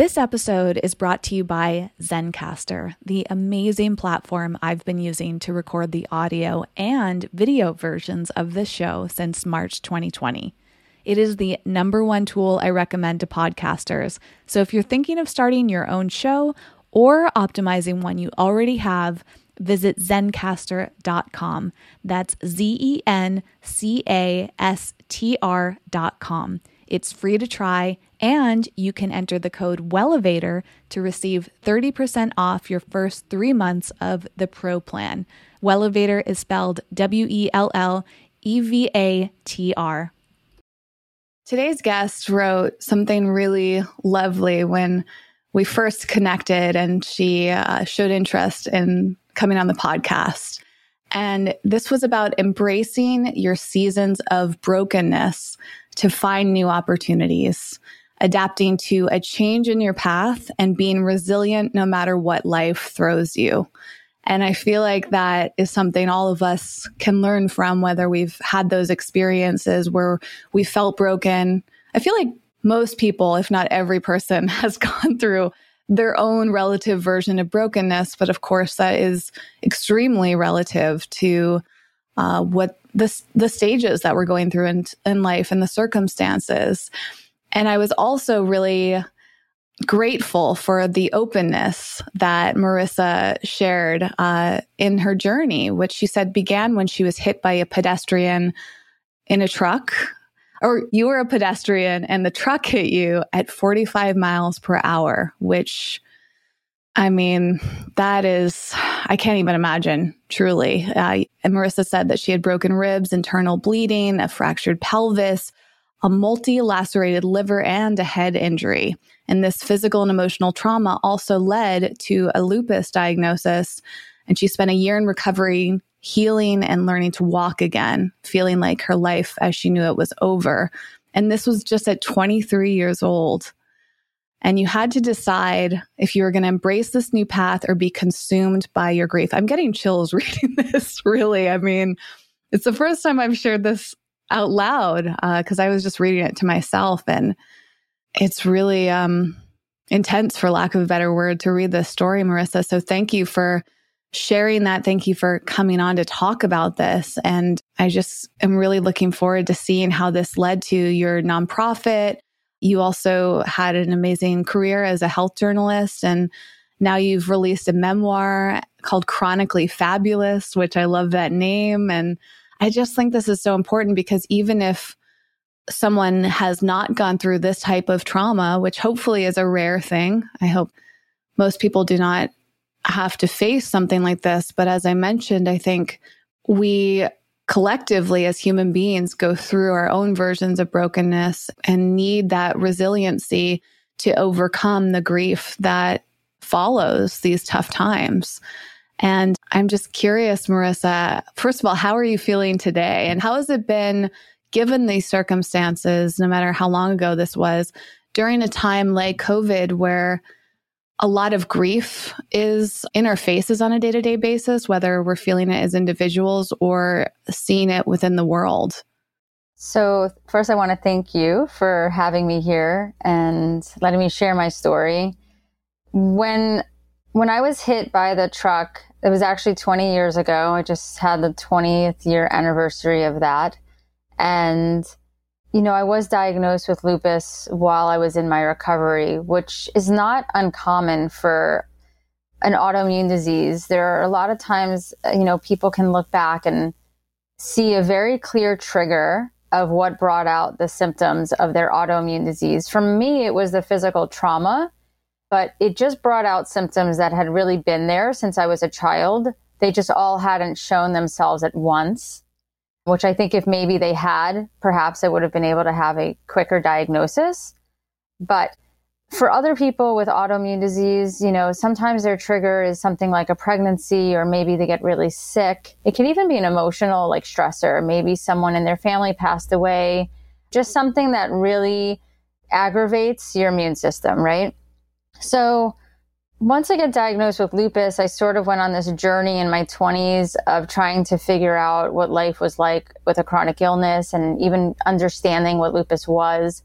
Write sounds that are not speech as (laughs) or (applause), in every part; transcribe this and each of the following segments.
This episode is brought to you by Zencastr, the amazing platform I've been using to record the audio and video versions of this show since March 2020. It is the number one tool I recommend to podcasters. So if you're thinking of starting your own show or optimizing one you already have, visit zencastr.com. That's Z E N C A S T R.com. It's free to try, and you can enter the code WELLEVATOR to receive 30% off your first three months of the Pro plan. Wellevator is spelled W E L L E V A T R. Today's guest wrote something really lovely when we first connected, and she uh, showed interest in coming on the podcast. And this was about embracing your seasons of brokenness to find new opportunities, adapting to a change in your path and being resilient no matter what life throws you. And I feel like that is something all of us can learn from, whether we've had those experiences where we felt broken. I feel like most people, if not every person, (laughs) has gone through their own relative version of brokenness. But of course, that is extremely relative to uh, what the, the stages that we're going through in, in life and the circumstances. And I was also really grateful for the openness that Marissa shared uh, in her journey, which she said began when she was hit by a pedestrian in a truck. Or you were a pedestrian and the truck hit you at 45 miles per hour, which I mean, that is, I can't even imagine, truly. Uh, Marissa said that she had broken ribs, internal bleeding, a fractured pelvis, a multi lacerated liver, and a head injury. And this physical and emotional trauma also led to a lupus diagnosis. And she spent a year in recovery, healing, and learning to walk again, feeling like her life as she knew it was over. And this was just at 23 years old and you had to decide if you were going to embrace this new path or be consumed by your grief. I'm getting chills (laughs) reading this, really. I mean, it's the first time I've shared this out loud because uh, I was just reading it to myself. And it's really um, intense, for lack of a better word, to read this story, Marissa. So thank you for sharing that. Thank you for coming on to talk about this. And I just am really looking forward to seeing how this led to your nonprofit you also had an amazing career as a health journalist and now you've released a memoir called Chronically Fabulous, which I love that name. And I just think this is so important because even if someone has not gone through this type of trauma, which hopefully is a rare thing, I hope most people do not have to face something like this. But as I mentioned, I think we collectively as human beings go through our own versions of brokenness and need that resiliency to overcome the grief that follows these tough times. And I'm just curious, Marissa, first of all, how are you feeling today? And how has it been given these circumstances, no matter how long ago this was, during a time like COVID where a lot of grief is in our faces on a day to day basis, whether we're feeling it as individuals or seeing it within the world. So, first, I want to thank you for having me here and letting me share my story. When when I was hit by the truck, it was actually 20 years ago. I just had the 20th year anniversary of that. And you know, I was diagnosed with lupus while I was in my recovery, which is not uncommon for an autoimmune disease. There are a lot of times, uh, you know, people can look back and see a very clear trigger of what brought out the symptoms of their autoimmune disease. For me, it was the physical trauma, but it just brought out symptoms that had really been there since I was a child. They just all hadn't shown themselves at once. Which I think if maybe they had, perhaps I would have been able to have a quicker diagnosis. But for other people with autoimmune disease, you know, sometimes their trigger is something like a pregnancy or maybe they get really sick. It can even be an emotional like stressor. Maybe someone in their family passed away, just something that really aggravates your immune system, right? So once I get diagnosed with lupus, I sort of went on this journey in my 20s of trying to figure out what life was like with a chronic illness and even understanding what lupus was.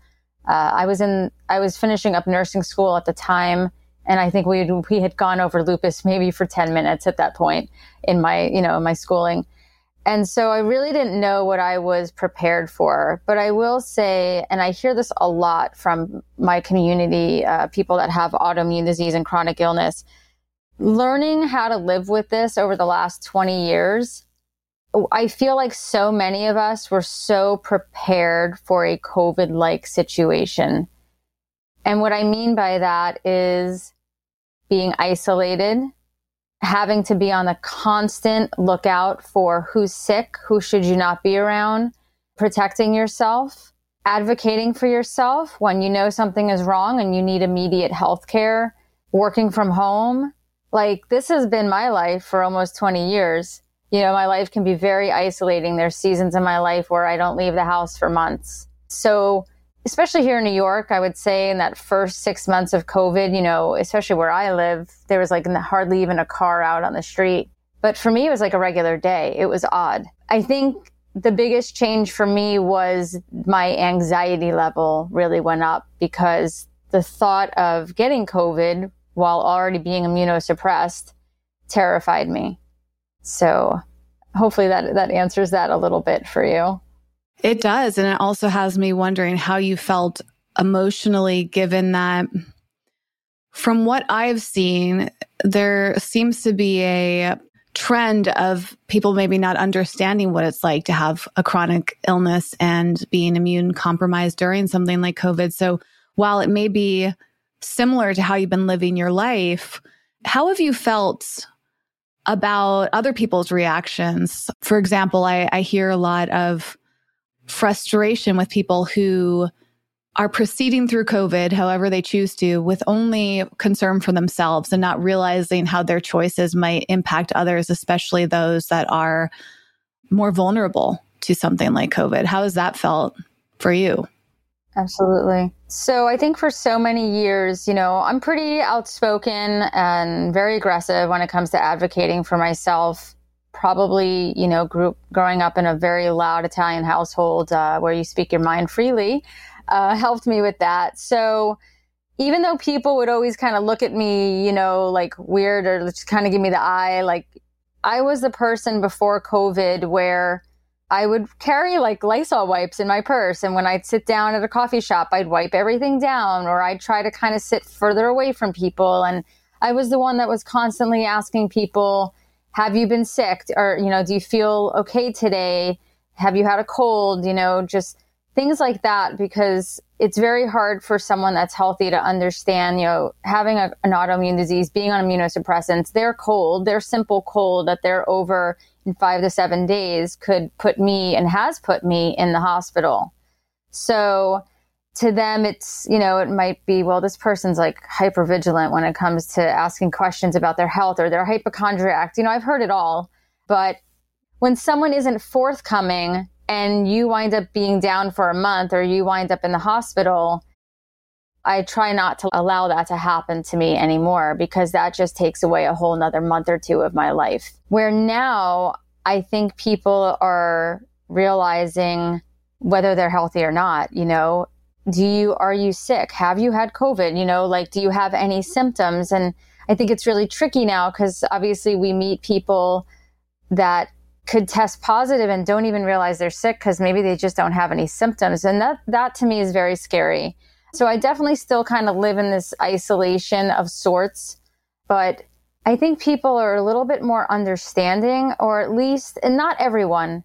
Uh, I was in, I was finishing up nursing school at the time, and I think we had, we had gone over lupus maybe for ten minutes at that point in my, you know, my schooling, and so I really didn't know what I was prepared for. But I will say, and I hear this a lot from my community, uh, people that have autoimmune disease and chronic illness, learning how to live with this over the last twenty years I feel like so many of us were so prepared for a COVID like situation. And what I mean by that is being isolated, having to be on the constant lookout for who's sick, who should you not be around, protecting yourself, advocating for yourself when you know something is wrong and you need immediate health care, working from home. Like this has been my life for almost 20 years you know, my life can be very isolating. There's seasons in my life where I don't leave the house for months. So, especially here in New York, I would say in that first six months of COVID, you know, especially where I live, there was like hardly even a car out on the street. But for me, it was like a regular day. It was odd. I think the biggest change for me was my anxiety level really went up because the thought of getting COVID while already being immunosuppressed terrified me. So hopefully that, that answers that a little bit for you. It does. And it also has me wondering how you felt emotionally, given that from what I've seen, there seems to be a trend of people maybe not understanding what it's like to have a chronic illness and being immune compromised during something like COVID. So while it may be similar to how you've been living your life, how have you felt about other people's reactions. For example, I, I hear a lot of frustration with people who are proceeding through COVID, however they choose to, with only concern for themselves and not realizing how their choices might impact others, especially those that are more vulnerable to something like COVID. How has that felt for you? Absolutely. So I think for so many years, you know, I'm pretty outspoken and very aggressive when it comes to advocating for myself. Probably, you know, grew, growing up in a very loud Italian household uh, where you speak your mind freely uh, (laughs) helped me with that. So even though people would always kind of look at me, you know, like weird or just kind of give me the eye, like I was the person before COVID where I would carry like Lysol wipes in my purse. And when I'd sit down at a coffee shop, I'd wipe everything down or I'd try to kind of sit further away from people. And I was the one that was constantly asking people, have you been sick? Or, you know, do you feel okay today? Have you had a cold? You know, just things like that, because it's very hard for someone that's healthy to understand, you know, having a, an autoimmune disease, being on immunosuppressants, they're cold, they're simple cold that they're over in five to seven days could put me and has put me in the hospital. So to them, it's, you know, it might be, well, this person's like hyper vigilant when it comes to asking questions about their health or they're hypochondriac. You know, I've heard it all. But when someone isn't forthcoming and you wind up being down for a month or you wind up in the hospital, I try not to allow that to happen to me anymore because that just takes away a whole nother month or two of my life. Where now I think people are realizing whether they're healthy or not, you know, do you, are you sick? Have you had COVID? You know, like, do you have any symptoms? And I think it's really tricky now because obviously we meet people that could test positive and don't even realize they're sick because maybe they just don't have any symptoms. And that, that to me is very scary. So I definitely still kind of live in this isolation of sorts, but I think people are a little bit more understanding, or at least, and not everyone.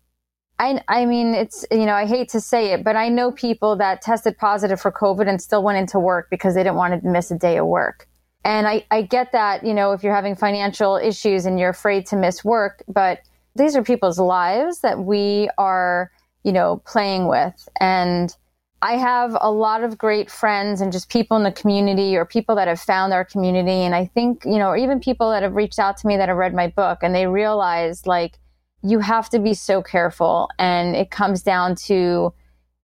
I, I mean, it's, you know, I hate to say it, but I know people that tested positive for COVID and still went into work because they didn't want to miss a day of work. And I, I get that, you know, if you're having financial issues and you're afraid to miss work, but these are people's lives that we are, you know, playing with. And I have a lot of great friends and just people in the community or people that have found our community. And I think, you know, or even people that have reached out to me that have read my book and they realize like, you have to be so careful. And it comes down to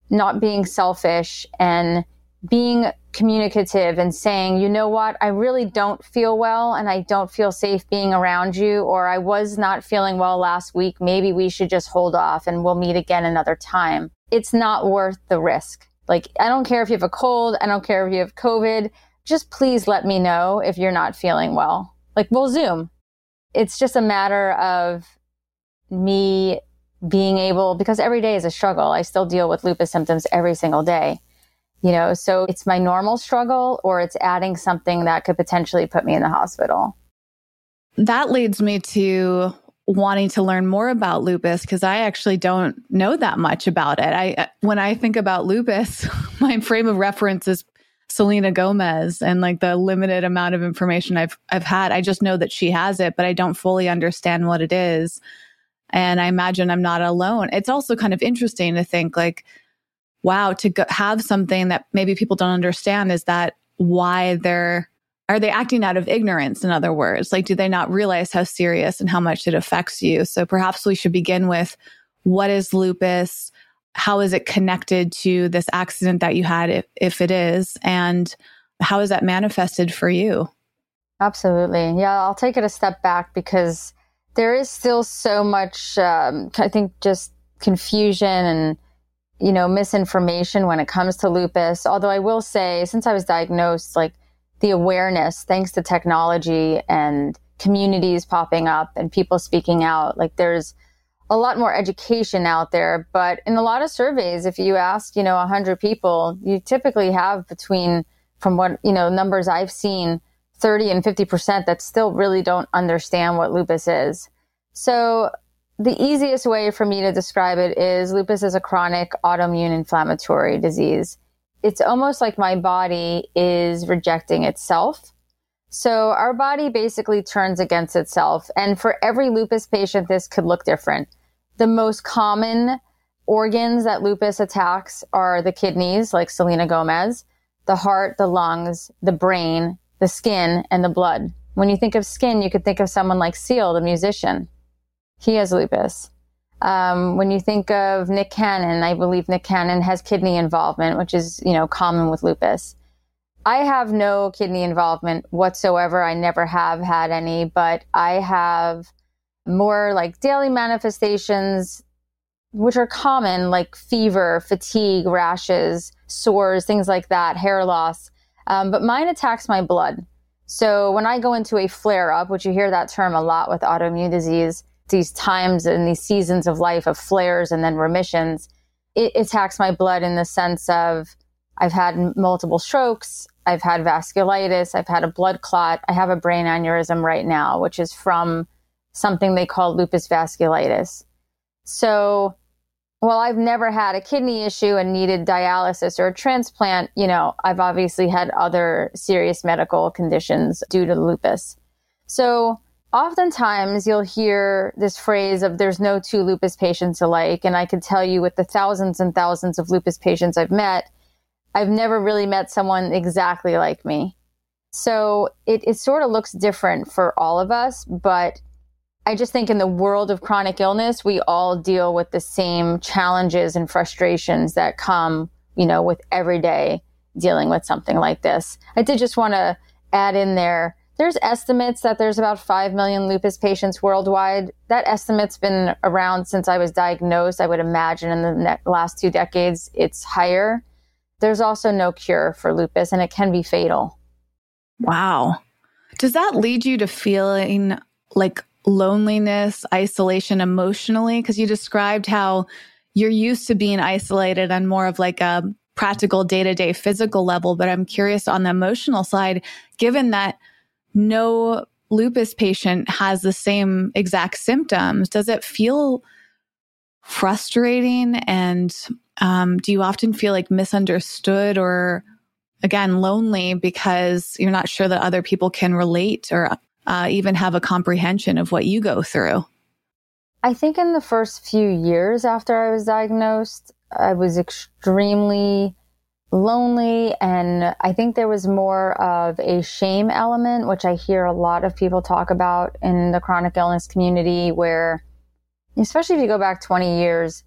not being selfish and being communicative and saying, you know what, I really don't feel well and I don't feel safe being around you, or I was not feeling well last week. Maybe we should just hold off and we'll meet again another time. It's not worth the risk. Like, I don't care if you have a cold, I don't care if you have COVID. Just please let me know if you're not feeling well. Like, we'll Zoom. It's just a matter of me being able, because every day is a struggle. I still deal with lupus symptoms every single day. You know, so it's my normal struggle or it's adding something that could potentially put me in the hospital. That leads me to wanting to learn more about lupus because I actually don't know that much about it. I when I think about lupus, (laughs) my frame of reference is Selena Gomez and like the limited amount of information I've I've had. I just know that she has it, but I don't fully understand what it is. And I imagine I'm not alone. It's also kind of interesting to think like, wow, to go, have something that maybe people don't understand is that why they're, are they acting out of ignorance? In other words, like, do they not realize how serious and how much it affects you? So perhaps we should begin with what is lupus? How is it connected to this accident that you had, if, if it is? And how is that manifested for you? Absolutely. Yeah, I'll take it a step back because there is still so much, um, I think, just confusion and you know misinformation when it comes to lupus. Although I will say, since I was diagnosed, like the awareness, thanks to technology and communities popping up and people speaking out, like there's a lot more education out there. But in a lot of surveys, if you ask, you know, 100 people, you typically have between, from what, you know, numbers I've seen, 30 and 50% that still really don't understand what lupus is. So the easiest way for me to describe it is lupus is a chronic autoimmune inflammatory disease. It's almost like my body is rejecting itself. So our body basically turns against itself. And for every lupus patient, this could look different. The most common organs that lupus attacks are the kidneys, like Selena Gomez, the heart, the lungs, the brain, the skin, and the blood. When you think of skin, you could think of someone like Seal, the musician. He has lupus. Um, when you think of Nick Cannon, I believe Nick Cannon has kidney involvement, which is, you know, common with lupus. I have no kidney involvement whatsoever. I never have had any, but I have more like daily manifestations, which are common, like fever, fatigue, rashes, sores, things like that, hair loss. Um, but mine attacks my blood. So when I go into a flare up, which you hear that term a lot with autoimmune disease, these times and these seasons of life of flares and then remissions, it attacks my blood in the sense of I've had multiple strokes, I've had vasculitis, I've had a blood clot, I have a brain aneurysm right now, which is from something they call lupus vasculitis. So well, I've never had a kidney issue and needed dialysis or a transplant. You know, I've obviously had other serious medical conditions due to lupus. So oftentimes you'll hear this phrase of there's no two lupus patients alike. And I can tell you with the thousands and thousands of lupus patients I've met, I've never really met someone exactly like me. So it, it sort of looks different for all of us, but I just think in the world of chronic illness, we all deal with the same challenges and frustrations that come, you know, with every day dealing with something like this. I did just want to add in there. There's estimates that there's about 5 million lupus patients worldwide. That estimate's been around since I was diagnosed. I would imagine in the ne- last two decades, it's higher. There's also no cure for lupus and it can be fatal. Wow. Does that lead you to feeling like loneliness, isolation emotionally? Because you described how you're used to being isolated on more of like a practical day to day physical level. But I'm curious on the emotional side, given that no lupus patient has the same exact symptoms, does it feel frustrating? And um, do you often feel like misunderstood or again lonely because you're not sure that other people can relate or uh, even have a comprehension of what you go through? I think in the first few years after I was diagnosed, I was extremely lonely. And I think there was more of a shame element, which I hear a lot of people talk about in the chronic illness community, where, especially if you go back 20 years,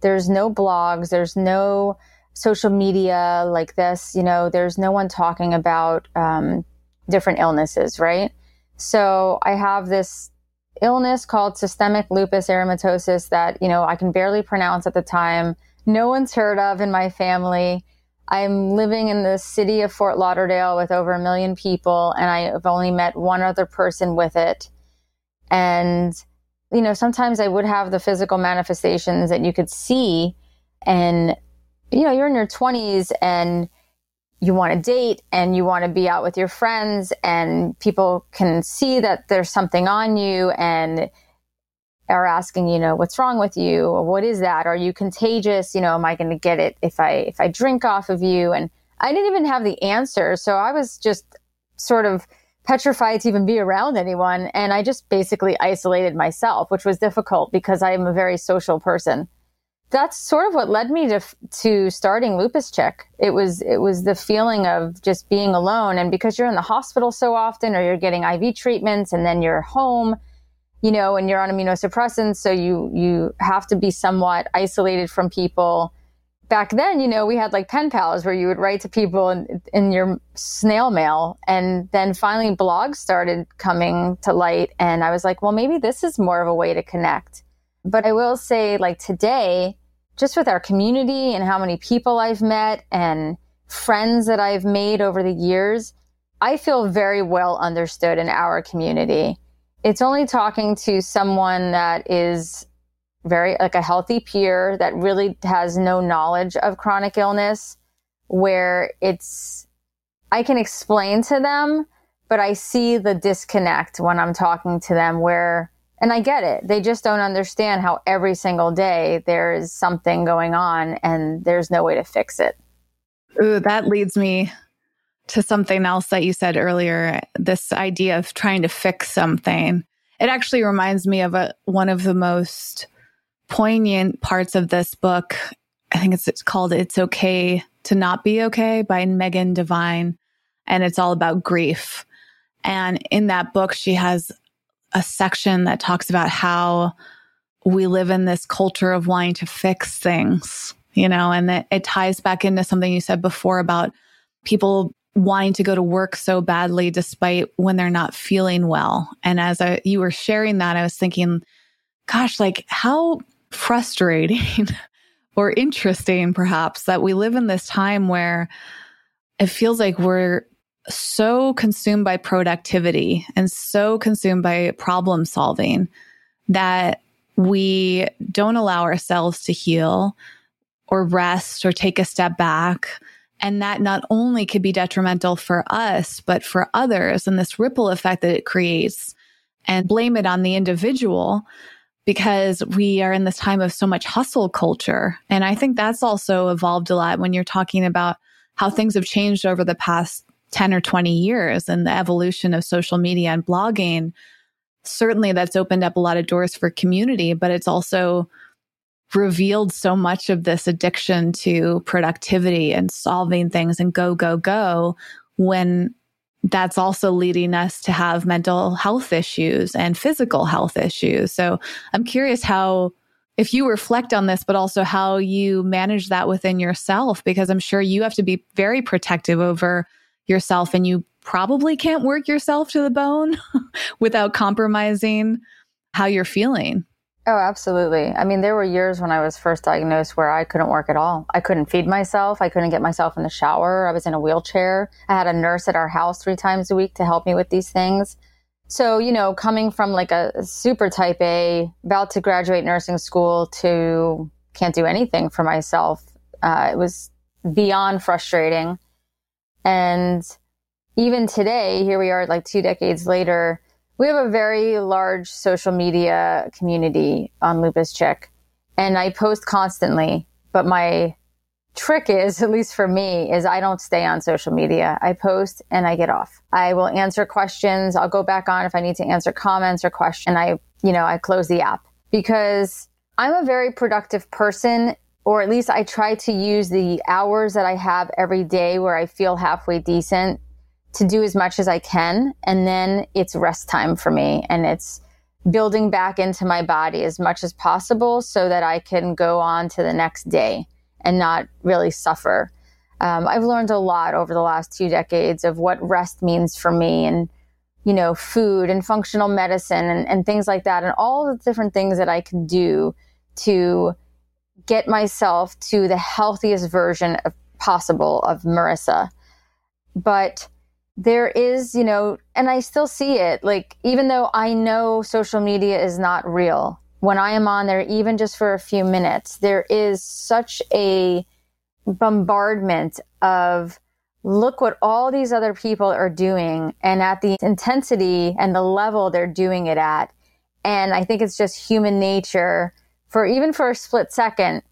there's no blogs, there's no social media like this, you know, there's no one talking about um, different illnesses, right? So I have this illness called systemic lupus erythematosus that, you know, I can barely pronounce at the time. No one's heard of in my family. I'm living in the city of Fort Lauderdale with over a million people, and I have only met one other person with it. And, you know, sometimes I would have the physical manifestations that you could see. And, you know, you're in your 20s and you want to date and you want to be out with your friends, and people can see that there's something on you and are asking, you know, what's wrong with you? What is that? Are you contagious? You know, am I going to get it if I if I drink off of you? And I didn't even have the answer, so I was just sort of petrified to even be around anyone, and I just basically isolated myself, which was difficult because I am a very social person. That's sort of what led me to to starting Lupus Chick It was it was the feeling of just being alone, and because you're in the hospital so often, or you're getting IV treatments, and then you're home you know, and you're on immunosuppressants, so you you have to be somewhat isolated from people. Back then, you know, we had like pen pals where you would write to people in, in your snail mail, and then finally blogs started coming to light, and I was like, well, maybe this is more of a way to connect. But I will say, like today, just with our community and how many people I've met and friends that I've made over the years, I feel very well understood in our community. It's only talking to someone that is very like a healthy peer that really has no knowledge of chronic illness where it's I can explain to them but I see the disconnect when I'm talking to them where and I get it they just don't understand how every single day there is something going on and there's no way to fix it. Ooh, that leads me to something else that you said earlier this idea of trying to fix something. It actually reminds me of a, one of the most poignant parts of this book. I think it's, it's called It's Okay to Not Be Okay by Megan Devine. And it's all about grief. And in that book, she has a section that talks about how we live in this culture of wanting to fix things, you know, and it, it ties back into something you said before about people wanting to go to work so badly despite when they're not feeling well. And as I, you were sharing that, I was thinking, gosh, like how frustrating (laughs) or interesting perhaps that we live in this time where it feels like we're so consumed by productivity and so consumed by problem solving that we don't allow ourselves to heal or rest or take a step back and that not only could be detrimental for us, but for others and this ripple effect that it creates and blame it on the individual because we are in this time of so much hustle culture. And I think that's also evolved a lot when you're talking about how things have changed over the past 10 or 20 years and the evolution of social media and blogging. Certainly that's opened up a lot of doors for community, but it's also revealed so much of this addiction to productivity and solving things and go, go, go when that's also leading us to have mental health issues and physical health issues. So I'm curious how, if you reflect on this, but also how you manage that within yourself, because I'm sure you have to be very protective over yourself and you probably can't work yourself to the bone (laughs) without compromising how you're feeling. Oh, absolutely. I mean, there were years when I was first diagnosed where I couldn't work at all. I couldn't feed myself. I couldn't get myself in the shower. I was in a wheelchair. I had a nurse at our house three times a week to help me with these things. So, you know, coming from like a super type A, about to graduate nursing school to can't do anything for myself, uh, it was beyond frustrating. And even today, here we are like two decades later, we have a very large social media community on Lupus Chick, and I post constantly. But my trick is, (laughs) at least for me, is I don't stay on social media. I post and I get off. I will answer questions. I'll go back on if I need to answer comments or questions. And I, you know, I close the app. because I'm a very productive person, or at least I try to use the hours that I have every day where I feel halfway decent to do as much as I can. And then it's rest time for me. And it's building back into my body as much as possible so that I can go on to the next day and not really suffer. Um, I've learned a lot over the last two decades of what rest means for me and, you know, food and functional medicine and, and things like that, and all the different things that I can do to get myself to the healthiest version of possible of Marissa. But there is, you know, and I still see it. Like, even though I know social media is not real, when I am on there, even just for a few minutes, there is such a bombardment of look what all these other people are doing and at the intensity and the level they're doing it at. And I think it's just human nature for even for a split second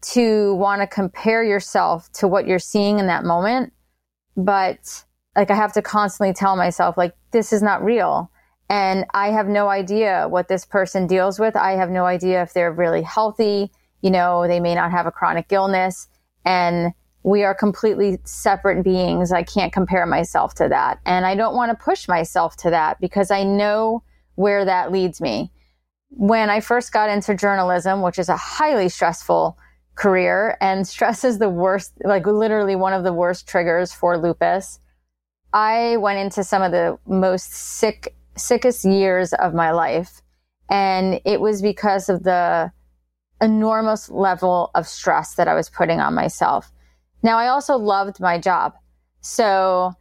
to want to compare yourself to what you're seeing in that moment. But like I have to constantly tell myself, like, this is not real. And I have no idea what this person deals with. I have no idea if they're really healthy. You know, they may not have a chronic illness. And we are completely separate beings. I can't compare myself to that. And I don't want to push myself to that because I know where that leads me. When I first got into journalism, which is a highly stressful career, and stress is the worst, like literally one of the worst triggers for lupus I went into some of the most sick, sickest years of my life. And it was because of the enormous level of stress that I was putting on myself. Now, I also loved my job. So,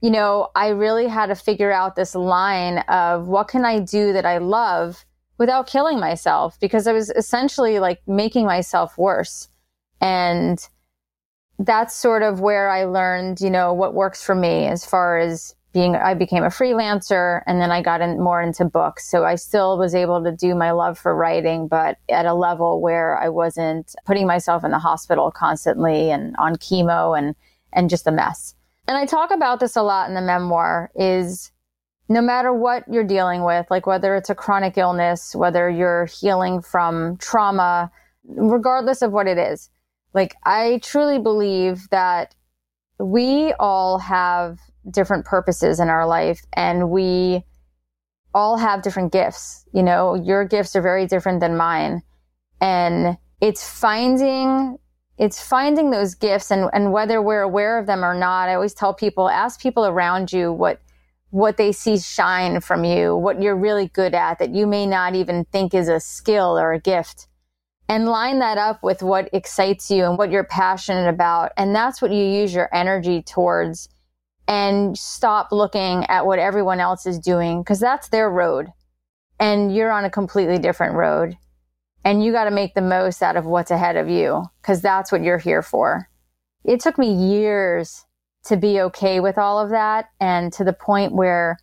you know, I really had to figure out this line of what can I do that I love without killing myself because I was essentially like making myself worse. And that's sort of where I learned, you know, what works for me as far as being, I became a freelancer and then I got in more into books. So I still was able to do my love for writing, but at a level where I wasn't putting myself in the hospital constantly and on chemo and, and just a mess. And I talk about this a lot in the memoir is no matter what you're dealing with, like whether it's a chronic illness, whether you're healing from trauma, regardless of what it is, like, I truly believe that we all have different purposes in our life and we all have different gifts. You know, your gifts are very different than mine. And it's finding it's finding those gifts and, and whether we're aware of them or not. I always tell people, ask people around you what what they see shine from you, what you're really good at that you may not even think is a skill or a gift and line that up with what excites you and what you're passionate about. And that's what you use your energy towards and stop looking at what everyone else is doing because that's their road and you're on a completely different road. And you got to make the most out of what's ahead of you because that's what you're here for. It took me years to be okay with all of that and to the point where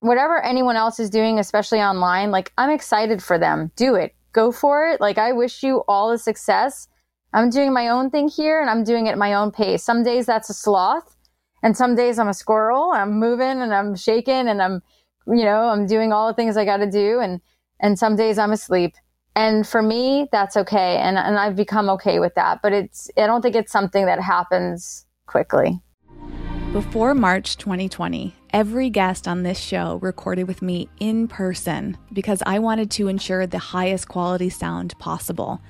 whatever anyone else is doing, especially online, like I'm excited for them. Do it go for it. Like, I wish you all the success. I'm doing my own thing here and I'm doing it at my own pace. Some days that's a sloth and some days I'm a squirrel. I'm moving and I'm shaking and I'm, you know, I'm doing all the things I got to do. And, and some days I'm asleep. And for me, that's okay. And, and I've become okay with that. But it's, I don't think it's something that happens quickly. Before March 2020, every guest on this show recorded with me in person because I wanted to ensure the highest quality sound possible.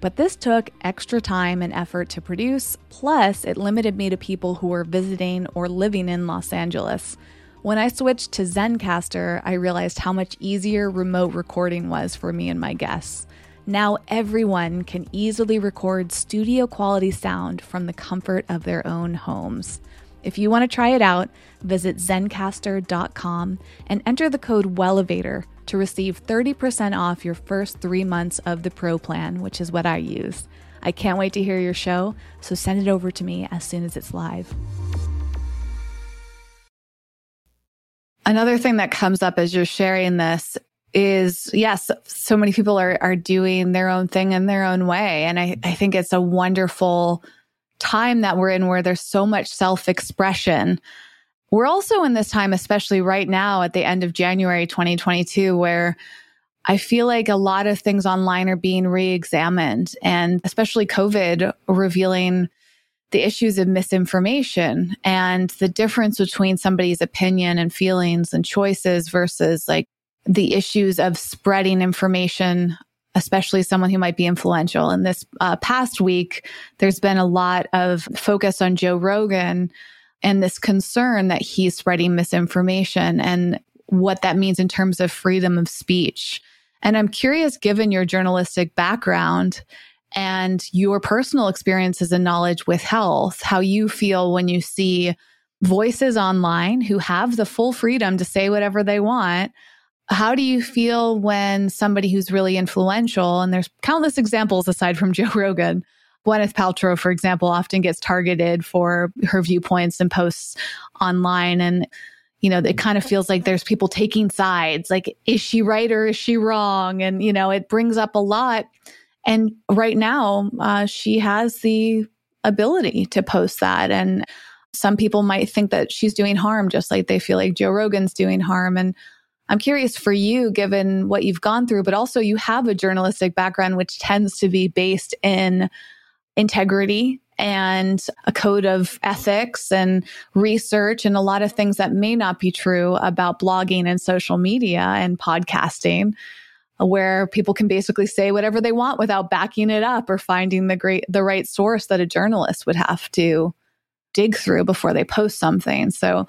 But this took extra time and effort to produce, plus, it limited me to people who were visiting or living in Los Angeles. When I switched to Zencastr, I realized how much easier remote recording was for me and my guests. Now everyone can easily record studio quality sound from the comfort of their own homes. If you want to try it out, visit zencastr.com and enter the code WELLEVATOR to receive 30% off your first three months of the Pro plan, which is what I use. I can't wait to hear your show, so send it over to me as soon as it's live. Another thing that comes up as you're sharing this is yes, so many people are, are doing their own thing in their own way. And I, I think it's a wonderful time that we're in where there's so much self expression. We're also in this time, especially right now at the end of January 2022, where I feel like a lot of things online are being re examined, and especially COVID revealing the issues of misinformation and the difference between somebody's opinion and feelings and choices versus like the issues of spreading information, especially someone who might be influential. In this uh, past week, there's been a lot of focus on Joe Rogan and this concern that he's spreading misinformation and what that means in terms of freedom of speech. And I'm curious, given your journalistic background and your personal experiences and knowledge with health, how you feel when you see voices online who have the full freedom to say whatever they want. How do you feel when somebody who's really influential, and there's countless examples aside from (laughs) Joe Rogan, Gwyneth Paltrow, for example, often gets targeted for her viewpoints and posts online. And you know, it kind of feels like there's people taking sides. Like, is she right or is she wrong? And, you know, it brings up a lot. And right now, uh, she has the ability to post that. And some people might think that she's doing harm, just like they feel like Joe Rogan's doing harm. And I'm curious for you, given what you've gone through, but also you have a journalistic background, which tends to be based in integrity and a code of ethics and research and a lot of things that may not be true about blogging and social media and podcasting where people can basically say whatever they want without backing it up or finding the great the right source that a journalist would have to dig through before they post something. So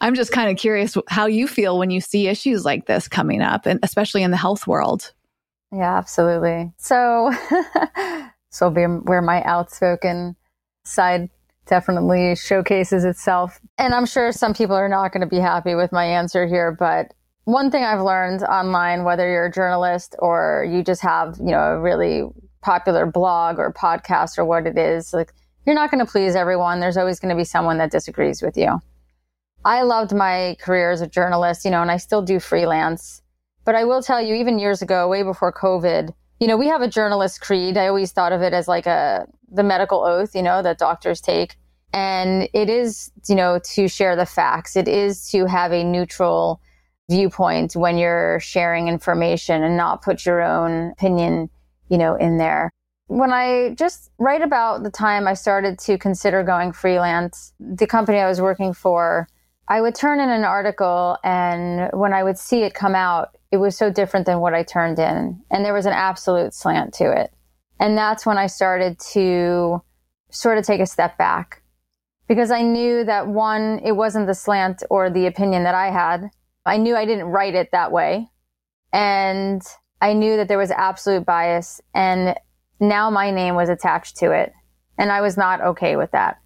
i'm just kind of curious how you feel when you see issues like this coming up and especially in the health world yeah absolutely so (laughs) So be where my outspoken side definitely showcases itself. And I'm sure some people are not going to be happy with my answer here, but one thing I've learned online, whether you're a journalist or you just have, you know, a really popular blog or podcast or what it is, like you're not going to please everyone. There's always going to be someone that disagrees with you. I loved my career as a journalist, you know, and I still do freelance. But I will tell you, even years ago, way before COVID, you know, we have a journalist creed. I always thought of it as like a the medical oath, you know, that doctors take. And it is, you know, to share the facts. It is to have a neutral viewpoint when you're sharing information and not put your own opinion, you know, in there. When I just right about the time I started to consider going freelance, the company I was working for, I would turn in an article and when I would see it come out, it was so different than what I turned in. And there was an absolute slant to it. And that's when I started to sort of take a step back because I knew that one, it wasn't the slant or the opinion that I had. I knew I didn't write it that way. And I knew that there was absolute bias. And now my name was attached to it. And I was not okay with that.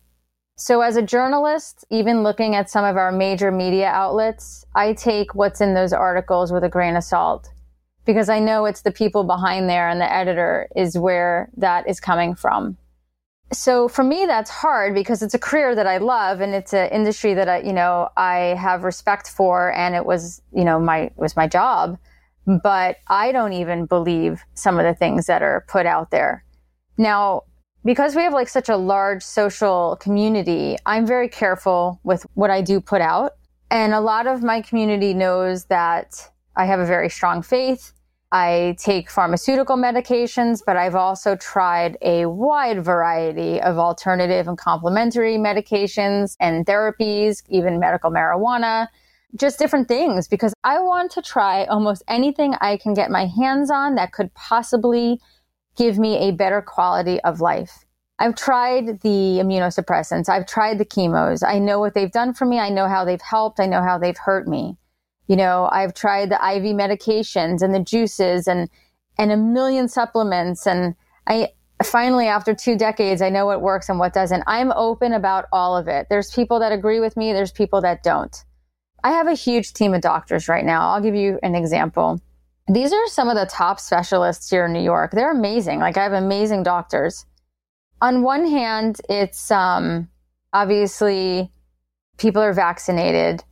So, as a journalist, even looking at some of our major media outlets, I take what's in those articles with a grain of salt because I know it's the people behind there and the editor is where that is coming from. So for me, that's hard because it's a career that I love and it's an industry that I, you know, I have respect for and it was, you know, my, was my job. But I don't even believe some of the things that are put out there. Now, because we have like such a large social community, I'm very careful with what I do put out. And a lot of my community knows that I have a very strong faith. I take pharmaceutical medications, but I've also tried a wide variety of alternative and complementary medications and therapies, even medical marijuana, just different things because I want to try almost anything I can get my hands on that could possibly give me a better quality of life. I've tried the immunosuppressants. I've tried the chemos. I know what they've done for me. I know how they've helped. I know how they've hurt me. You know, I've tried the IV medications and the juices and and a million supplements and I finally after 2 decades I know what works and what doesn't. I'm open about all of it. There's people that agree with me, there's people that don't. I have a huge team of doctors right now. I'll give you an example. These are some of the top specialists here in New York. They're amazing. Like I have amazing doctors. On one hand, it's um, obviously people are vaccinated.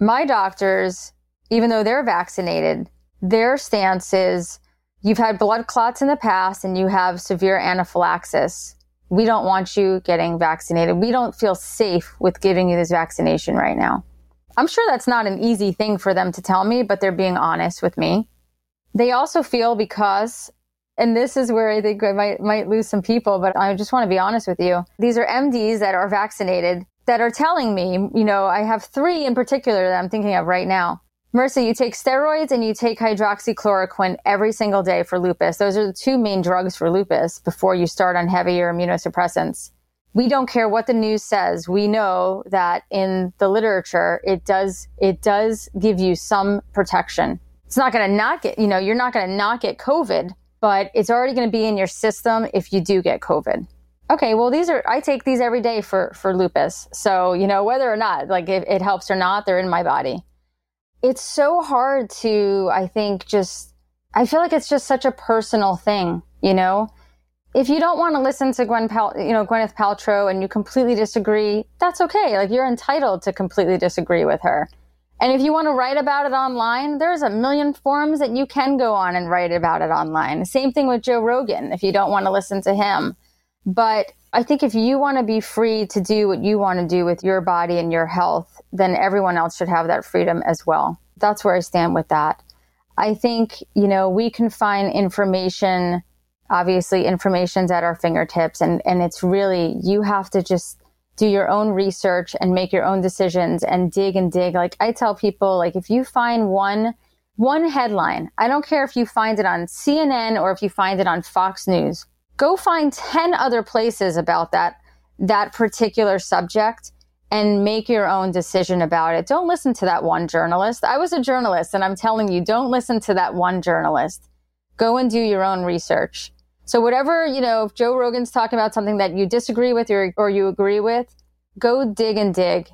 My doctors, even though they're vaccinated, their stance is you've had blood clots in the past and you have severe anaphylaxis. We don't want you getting vaccinated. We don't feel safe with giving you this vaccination right now. I'm sure that's not an easy thing for them to tell me, but they're being honest with me they also feel because and this is where I think I might might lose some people, but I just want to be honest with you. These are MDs that are vaccinated that are telling me, you know, I have three in particular that I'm thinking of right now. Marissa, you take steroids and you take hydroxychloroquine every single day for lupus. Those are the two main drugs for lupus before you start on heavier immunosuppressants. We don't care what the news says. We know that in the literature, it does, it does give you some protection. It's not going to not get, you know, you're not going to not get COVID, but it's already going to be in your system if you do get COVID. Okay, well, these are, I take these every day for, for lupus. So, you know, whether or not, like, if it helps or not, they're in my body it's so hard to, I think, just, I feel like it's just such a personal thing, you know? If you don't want to listen to Gwen Pal- you know, Gwyneth Paltrow and you completely disagree, that's okay. Like you're entitled to completely disagree with her. And if you want to write about it online, there's a million forums that you can go on and write about it online. Same thing with Joe Rogan if you don't want to listen to him. But I think if you want to be free to do what you want to do with your body and your health, then everyone else should have that freedom as well. That's where I stand with that. I think, you know, we can find information, obviously information's at our fingertips and, and it's really, you have to just do your own research and make your own decisions and dig and dig. Like I tell people, like if you find one, one headline, I don't care if you find it on CNN or if you find it on Fox News, go find 10 other places about that, that particular subject and make your own decision about it. Don't listen to that one journalist. I was a journalist and I'm telling you, don't listen to that one journalist. Go and do your own research. So whatever, you know, if Joe Rogan's talking about something that you disagree with or, or you agree with, go dig and dig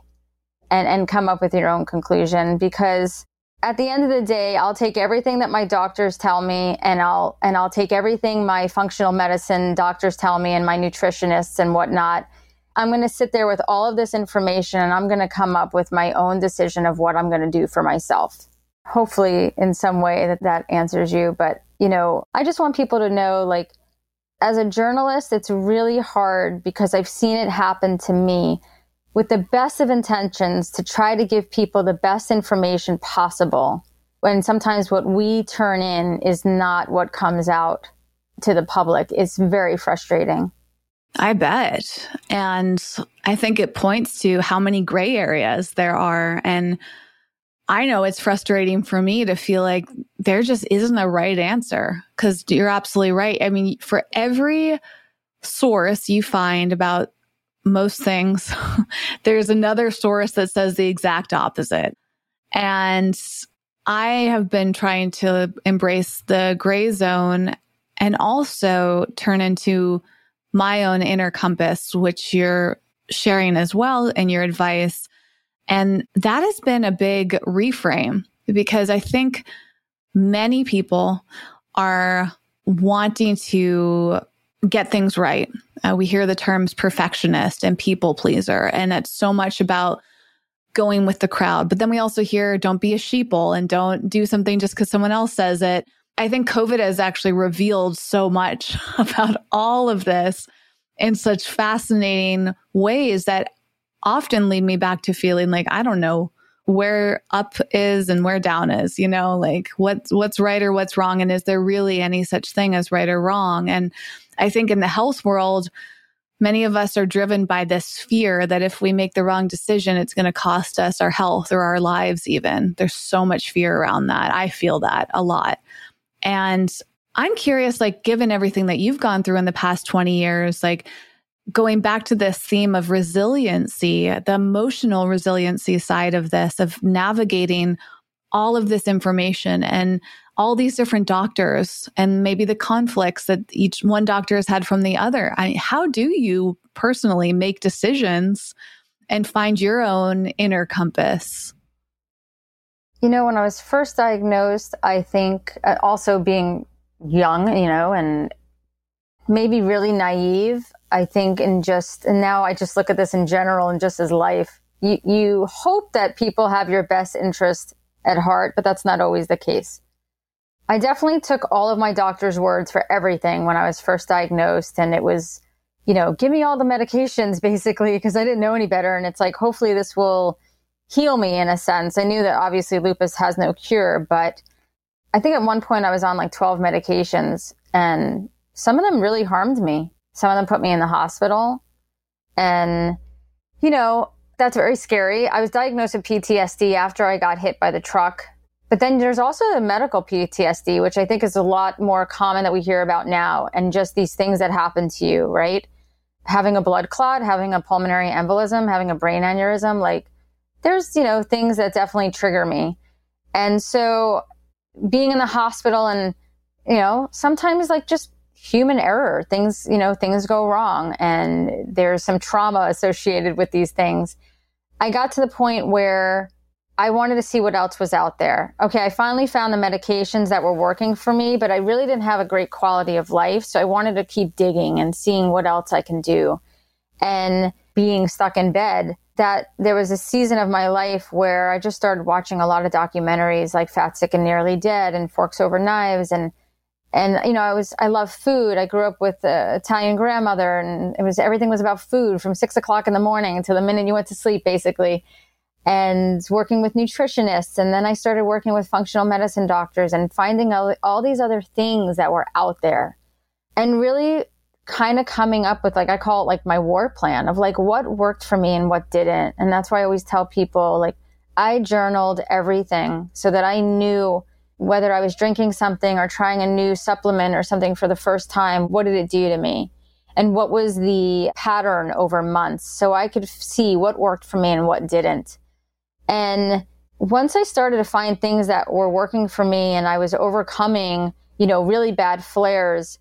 and, and come up with your own conclusion because at the end of the day, I'll take everything that my doctors tell me and I'll and I'll take everything my functional medicine doctors tell me and my nutritionists and whatnot. I'm going to sit there with all of this information and I'm going to come up with my own decision of what I'm going to do for myself. Hopefully in some way that that answers you, but you know, I just want people to know like as a journalist, it's really hard because I've seen it happen to me with the best of intentions to try to give people the best information possible. When sometimes what we turn in is not what comes out to the public. It's very frustrating. I bet. And I think it points to how many gray areas there are. And I know it's frustrating for me to feel like there just isn't a right answer because you're absolutely right. I mean, for every source you find about most things, (laughs) there's another source that says the exact opposite. And I have been trying to embrace the gray zone and also turn into my own inner compass, which you're sharing as well in your advice. And that has been a big reframe because I think many people are wanting to get things right. Uh, we hear the terms perfectionist and people pleaser, and it's so much about going with the crowd. But then we also hear don't be a sheeple and don't do something just because someone else says it. I think COVID has actually revealed so much (laughs) about all of this in such fascinating ways that often lead me back to feeling like I don't know where up is and where down is, you know, like what's what's right or what's wrong and is there really any such thing as right or wrong? And I think in the health world many of us are driven by this fear that if we make the wrong decision it's going to cost us our health or our lives even. There's so much fear around that. I feel that a lot. And I'm curious like given everything that you've gone through in the past 20 years like going back to this theme of resiliency, the emotional resiliency side of this, of navigating all of this information and all these different doctors and maybe the conflicts that each one doctor has had from the other. I how do you personally make decisions and find your own inner compass? You know, when I was first diagnosed, I think uh, also being young, you know, and maybe really naive, I think in just, and now I just look at this in general and just as life, you, you hope that people have your best interest at heart, but that's not always the case. I definitely took all of my doctor's words for everything when I was first diagnosed. And it was, you know, give me all the medications (laughs) basically, because I didn't know any better. And it's like, hopefully this will heal me in a sense. I knew that obviously lupus has no cure, but I think at one point I was on like 12 medications and some of them really harmed me. Some of them put me in the hospital. And, you know, that's very scary. I was diagnosed with PTSD after I got hit by the truck. But then there's also the medical PTSD, which I think is a lot more common that we hear about now, and just these things that happen to you, right? Having a blood clot, having a pulmonary embolism, having a brain aneurysm, like there's, you know, things that definitely trigger me. And so being in the hospital and, you know, sometimes like just human error, things, you know, things go wrong and there's some trauma associated with these things. I got to the point where I wanted to see what else was out there. Okay, I finally found the medications that were working for me, but I really didn't have a great quality of life. So I wanted to keep digging and seeing what else I can do. And being stuck in bed, that there was a season of my life where I just started watching a lot of documentaries like Fat, Sick, and Nearly Dead and Forks Over Knives. And, and, you know, I was, I love food. I grew up with an Italian grandmother and it was, everything was about food from six o'clock in the morning until the minute you went to sleep, basically and working with nutritionists. And then I started working with functional medicine doctors and finding all, all these other things that were out there and really kind of coming up with like, I call it like my war plan of like what worked for me and what didn't. And that's why I always tell people like, I journaled everything so that I knew whether I was drinking something or trying a new supplement or something for the first time, what did it do to me? And what was the pattern over months? So I could see what worked for me and what didn't. And once I started to find things that were working for me and I was overcoming, you know, really bad flares,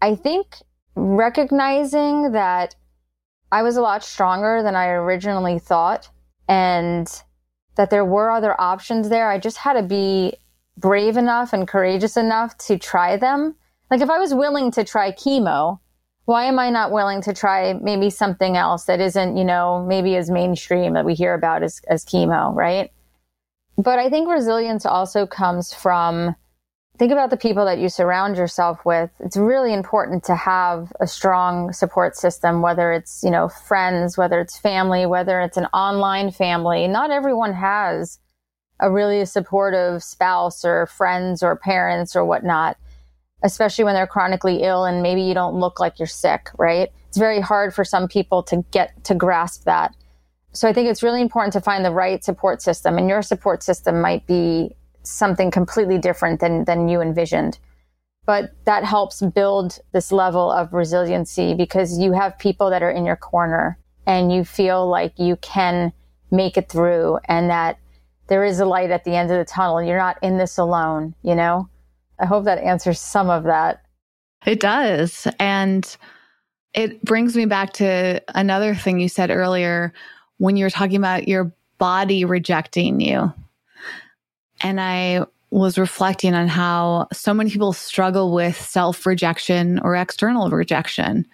I think recognizing that I was a lot stronger than I originally thought and that there were other options there. I just had to be brave enough and courageous enough to try them. Like if I was willing to try chemo, why am I not willing to try maybe something else that isn't, you know, maybe as mainstream that we hear about as, as chemo, right? But I think resilience also comes from think about the people that you surround yourself with. It's really important to have a strong support system, whether it's, you know, friends, whether it's family, whether it's an online family. Not everyone has a really supportive spouse or friends or parents or whatnot especially when they're chronically ill and maybe you don't look like you're sick, right? It's very hard for some people to get to grasp that. So I think it's really important to find the right support system and your support system might be something completely different than than you envisioned. But that helps build this level of resiliency because you have people that are in your corner and you feel like you can make it through and that there is a light at the end of the tunnel. You're not in this alone, you know? I hope that answers some of that. It does. And it brings me back to another thing you said earlier when you were talking about your body rejecting you. And I was reflecting on how so many people struggle with self rejection or external rejection.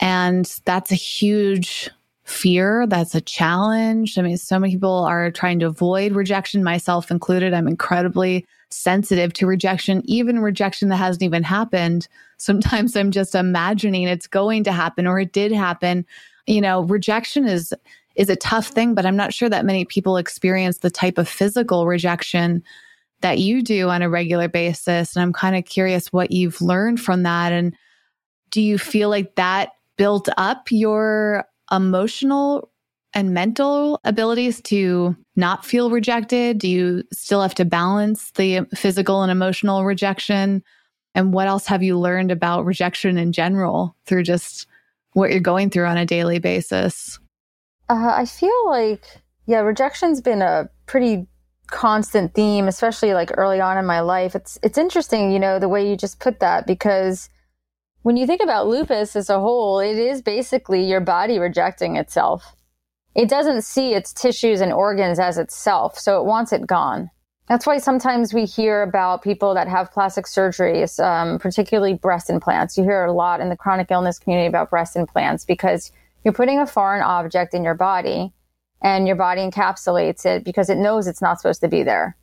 And that's a huge fear. That's a challenge. I mean, so many people are trying to avoid rejection, myself included. I'm incredibly sensitive to rejection, even rejection that hasn't even happened. (laughs) Sometimes I'm just imagining it's going to happen or it did happen. You know, rejection is is a tough thing, but I'm not sure that many people experience the type of physical rejection that you do on a regular basis. And I'm kind of curious what you've learned from that. And do you feel like that built up your emotional and mental abilities to not feel rejected? Do you still have to balance the physical and emotional rejection? And what else have you learned about rejection in general through just what you're going through on a daily basis? Uh, I feel like, yeah, rejection's been a pretty constant theme, especially like early on in my life. It's it's interesting, you know, the way you just put that because when you think about lupus as a whole, it is basically your body rejecting itself it doesn't see its tissues and organs as itself, so it wants it gone. That's why sometimes we hear about people that have plastic surgeries, um, particularly breast implants. You hear a lot in the chronic illness community about breast implants because you're putting a foreign object in your body and your body encapsulates it because it knows it's not supposed to be there.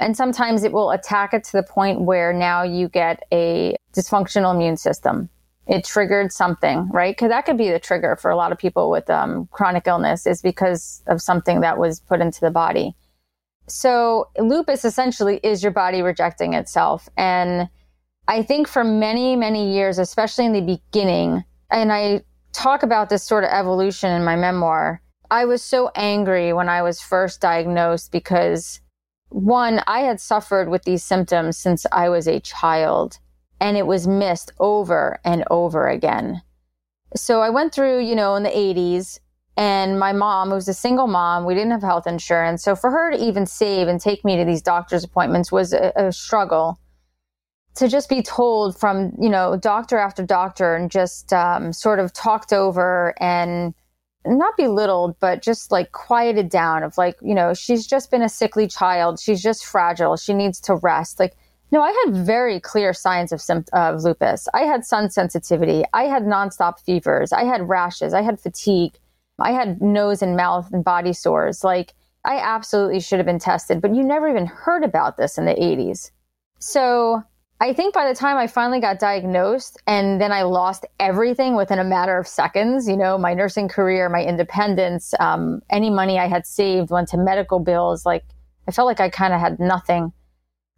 And sometimes it will attack it to the point where now you get a dysfunctional immune system it triggered something, right? Because that could be the trigger for a lot of people with um, chronic illness is because of something that was put into the body. So, lupus essentially is your body rejecting itself. And I think for many, many years, especially in the beginning, and I talk about this sort of evolution in my memoir, I was so angry when I was first diagnosed because one, I had suffered with these symptoms since I was a child and it was missed over and over again. So I went through, you know, in the 80s and my mom, was a single mom, we didn't have health insurance. So for her to even save and take me to these doctor's appointments was a, a struggle. To just be told from, you know, doctor after doctor and just um, sort of talked over and not belittled, but just like quieted down of like, you know, she's just been a sickly child. She's just fragile. She needs to rest. Like, no, I had very clear signs of, of lupus. I had sun sensitivity. I had nonstop fevers. I had rashes. I had fatigue. I had nose and mouth and body sores. Like, I absolutely should have been tested, but you never even heard about this in the 80s. So I think by the time I finally got diagnosed and then I lost everything within a matter of seconds, you know, my nursing career, my independence, um, any money I had saved went to medical bills. Like I felt like I kind of had nothing.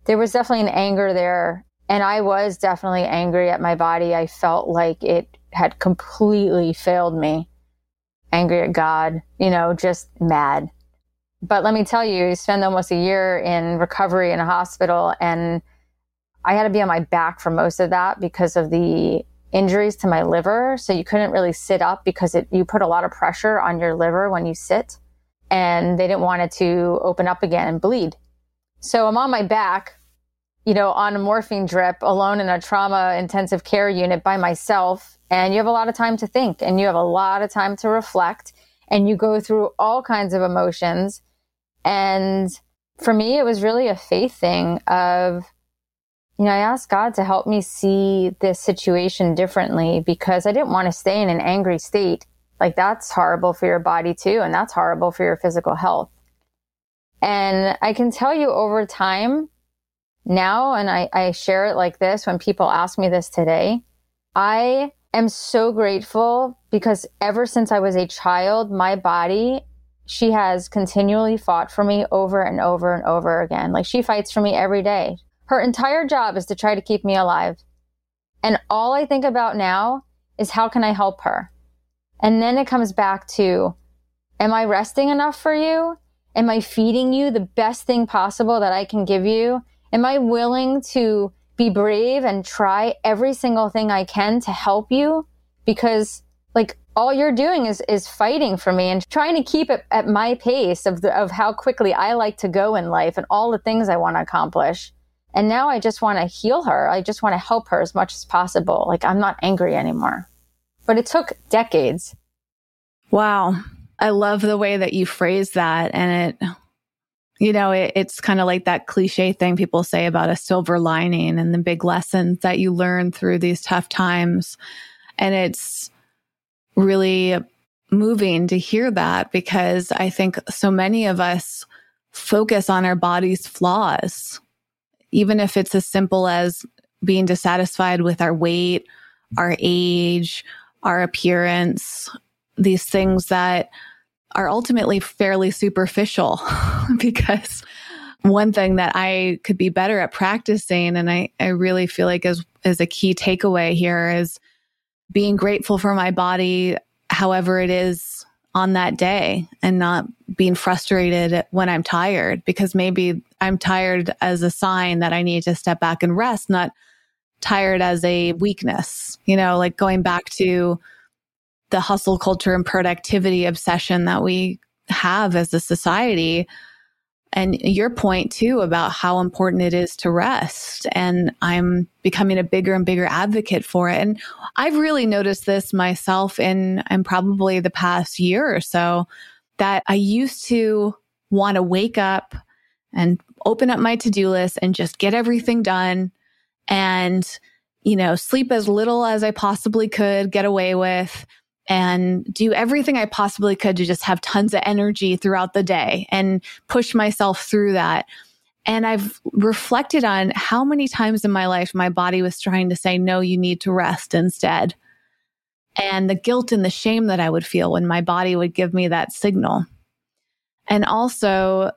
There was definitely an anger there. And I was definitely angry at my body. I felt like it had completely failed me. Angry at God, you know, just mad. But let me tell you, you spend almost a year in recovery in a hospital and I had to be on my back for most of that because of the injuries to my liver. So you couldn't really sit up because it, you put a lot of pressure on your liver when you sit and they didn't want it to open up again and bleed. So I'm on my back, you know, on a morphine drip alone in a trauma intensive care unit by myself. And you have a lot of time to think and you have a lot of time to reflect and you go through all kinds of emotions. And for me, it was really a faith thing of, you know, I asked God to help me see this situation differently because I didn't want to stay in an angry state. Like that's horrible for your body too, and that's horrible for your physical health. And I can tell you over time now, and I, I share it like this when people ask me this today, I am so grateful because ever since I was a child, my body, she has continually fought for me over and over and over again. Like she fights for me every day. Her entire job is to try to keep me alive. And all I think about now is how can I help her? And then it comes back to, am I resting enough for you? Am I feeding you the best thing possible that I can give you? Am I willing to be brave and try every single thing I can to help you? Because like all you're doing is is fighting for me and trying to keep it at my pace of the, of how quickly I like to go in life and all the things I want to accomplish. And now I just want to heal her. I just want to help her as much as possible. Like I'm not angry anymore. But it took decades. Wow. I love the way that you phrase that. And it, you know, it, it's kind of like that cliche thing people say about a silver lining and the big lessons that you learn through these tough times. And it's really moving to hear that because I think so many of us focus on our body's flaws even if it's as simple as being dissatisfied with our weight, our age, our appearance, these things that are ultimately fairly superficial. (laughs) Because one thing that I could be better at practicing and I, I really feel like is is a key takeaway here is being grateful for my body however it is on that day and not being frustrated when I'm tired because maybe I'm tired as a sign that I need to step back and rest, not tired as a weakness. You know, like going back to the hustle culture and productivity obsession that we have as a society and your point too about how important it is to rest and i'm becoming a bigger and bigger advocate for it. And i've really noticed this myself in and probably the past year or so that i used to want to wake up and open up my to-do list and just get everything done and you know sleep as little as i possibly could get away with and do everything I possibly could to just have tons of energy throughout the day and push myself through that. And I've reflected on how many times in my life my body was trying to say, no, you need to rest instead. And the guilt and the shame that I would feel when my body would give me that signal. And also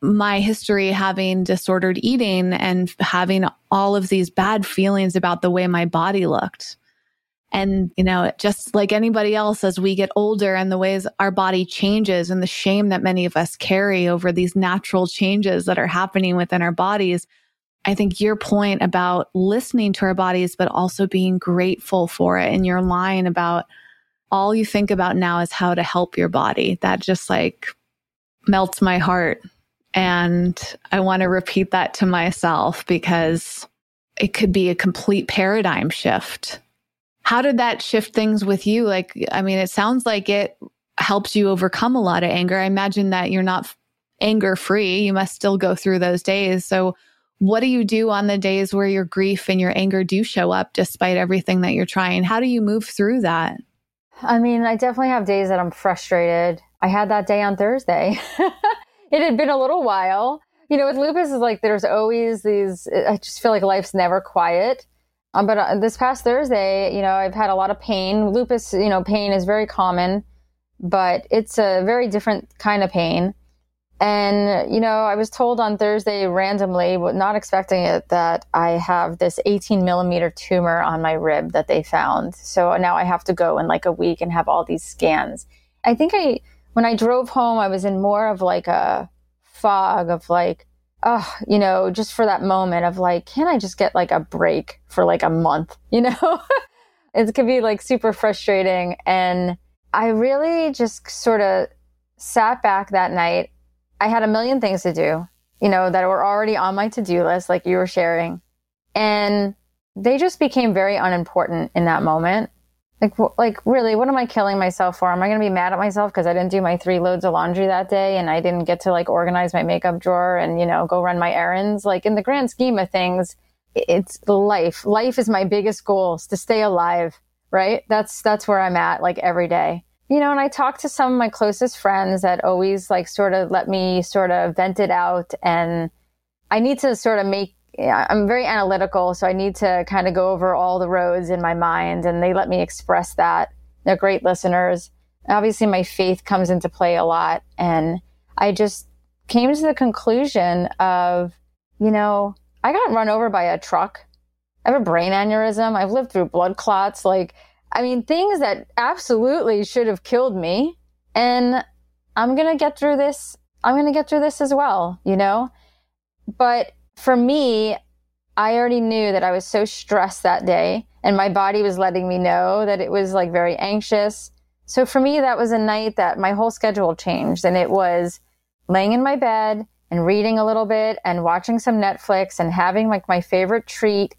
my history having disordered eating and having all of these bad feelings about the way my body looked. And, you know, just like anybody else, as we get older and the ways our body changes and the shame that many of us carry over these natural changes that are happening within our bodies, I think your point about listening to our bodies, but also being grateful for it and your line about all you think about now is how to help your body. That just like melts my heart. And I want to repeat that to myself because it could be a complete paradigm shift how did that shift things with you? Like, I mean, it sounds like it helps you overcome a lot of anger. I imagine that you're not anger free. You must still go through those days. So, what do you do on the days where your grief and your anger do show up despite everything that you're trying? How do you move through that? I mean, I definitely have days that I'm frustrated. I had that day on Thursday. (laughs) it had been a little while. You know, with lupus, is like there's always these, I just feel like life's never quiet. Um, but uh, this past Thursday, you know, I've had a lot of pain. Lupus, you know, pain is very common, but it's a very different kind of pain. And, you know, I was told on Thursday randomly, not expecting it, that I have this 18 millimeter tumor on my rib that they found. So now I have to go in like a week and have all these scans. I think I, when I drove home, I was in more of like a fog of like, oh, you know, just for that moment of like, can I just get like a break for like a month? (laughs) You know, it could be like super frustrating. And I really just sort of sat back that night. I had a million things to do, you know, that were already on my to do list, like you were sharing. And they just became very unimportant in that moment. Like, like really, what am I killing myself for? Am I going to be mad at myself because I didn't do my three loads of laundry that day and I didn't get to like organize my makeup drawer and, you know, go run my errands? Like in the grand scheme of things, it's life. Life is my biggest goal is to stay alive, right? That's, that's where I'm at like every day. You know, and I talk to some of my closest friends that always like sort of let me sort of vent it out and I need to sort of make I'm very analytical, so I need to kind of go over all the roads in my mind, and they let me express that. They're great listeners. Obviously, my faith comes into play a lot, and I just came to the conclusion of, you know, I got run over by a truck. I have a brain aneurysm. I've lived through blood clots. Like, I mean, things that absolutely should have killed me. And I'm going to get through this. I'm going to get through this as well, you know? But for me, I already knew that I was so stressed that day and my body was letting me know that it was like very anxious. So for me, that was a night that my whole schedule changed and it was laying in my bed and reading a little bit and watching some Netflix and having like my favorite treat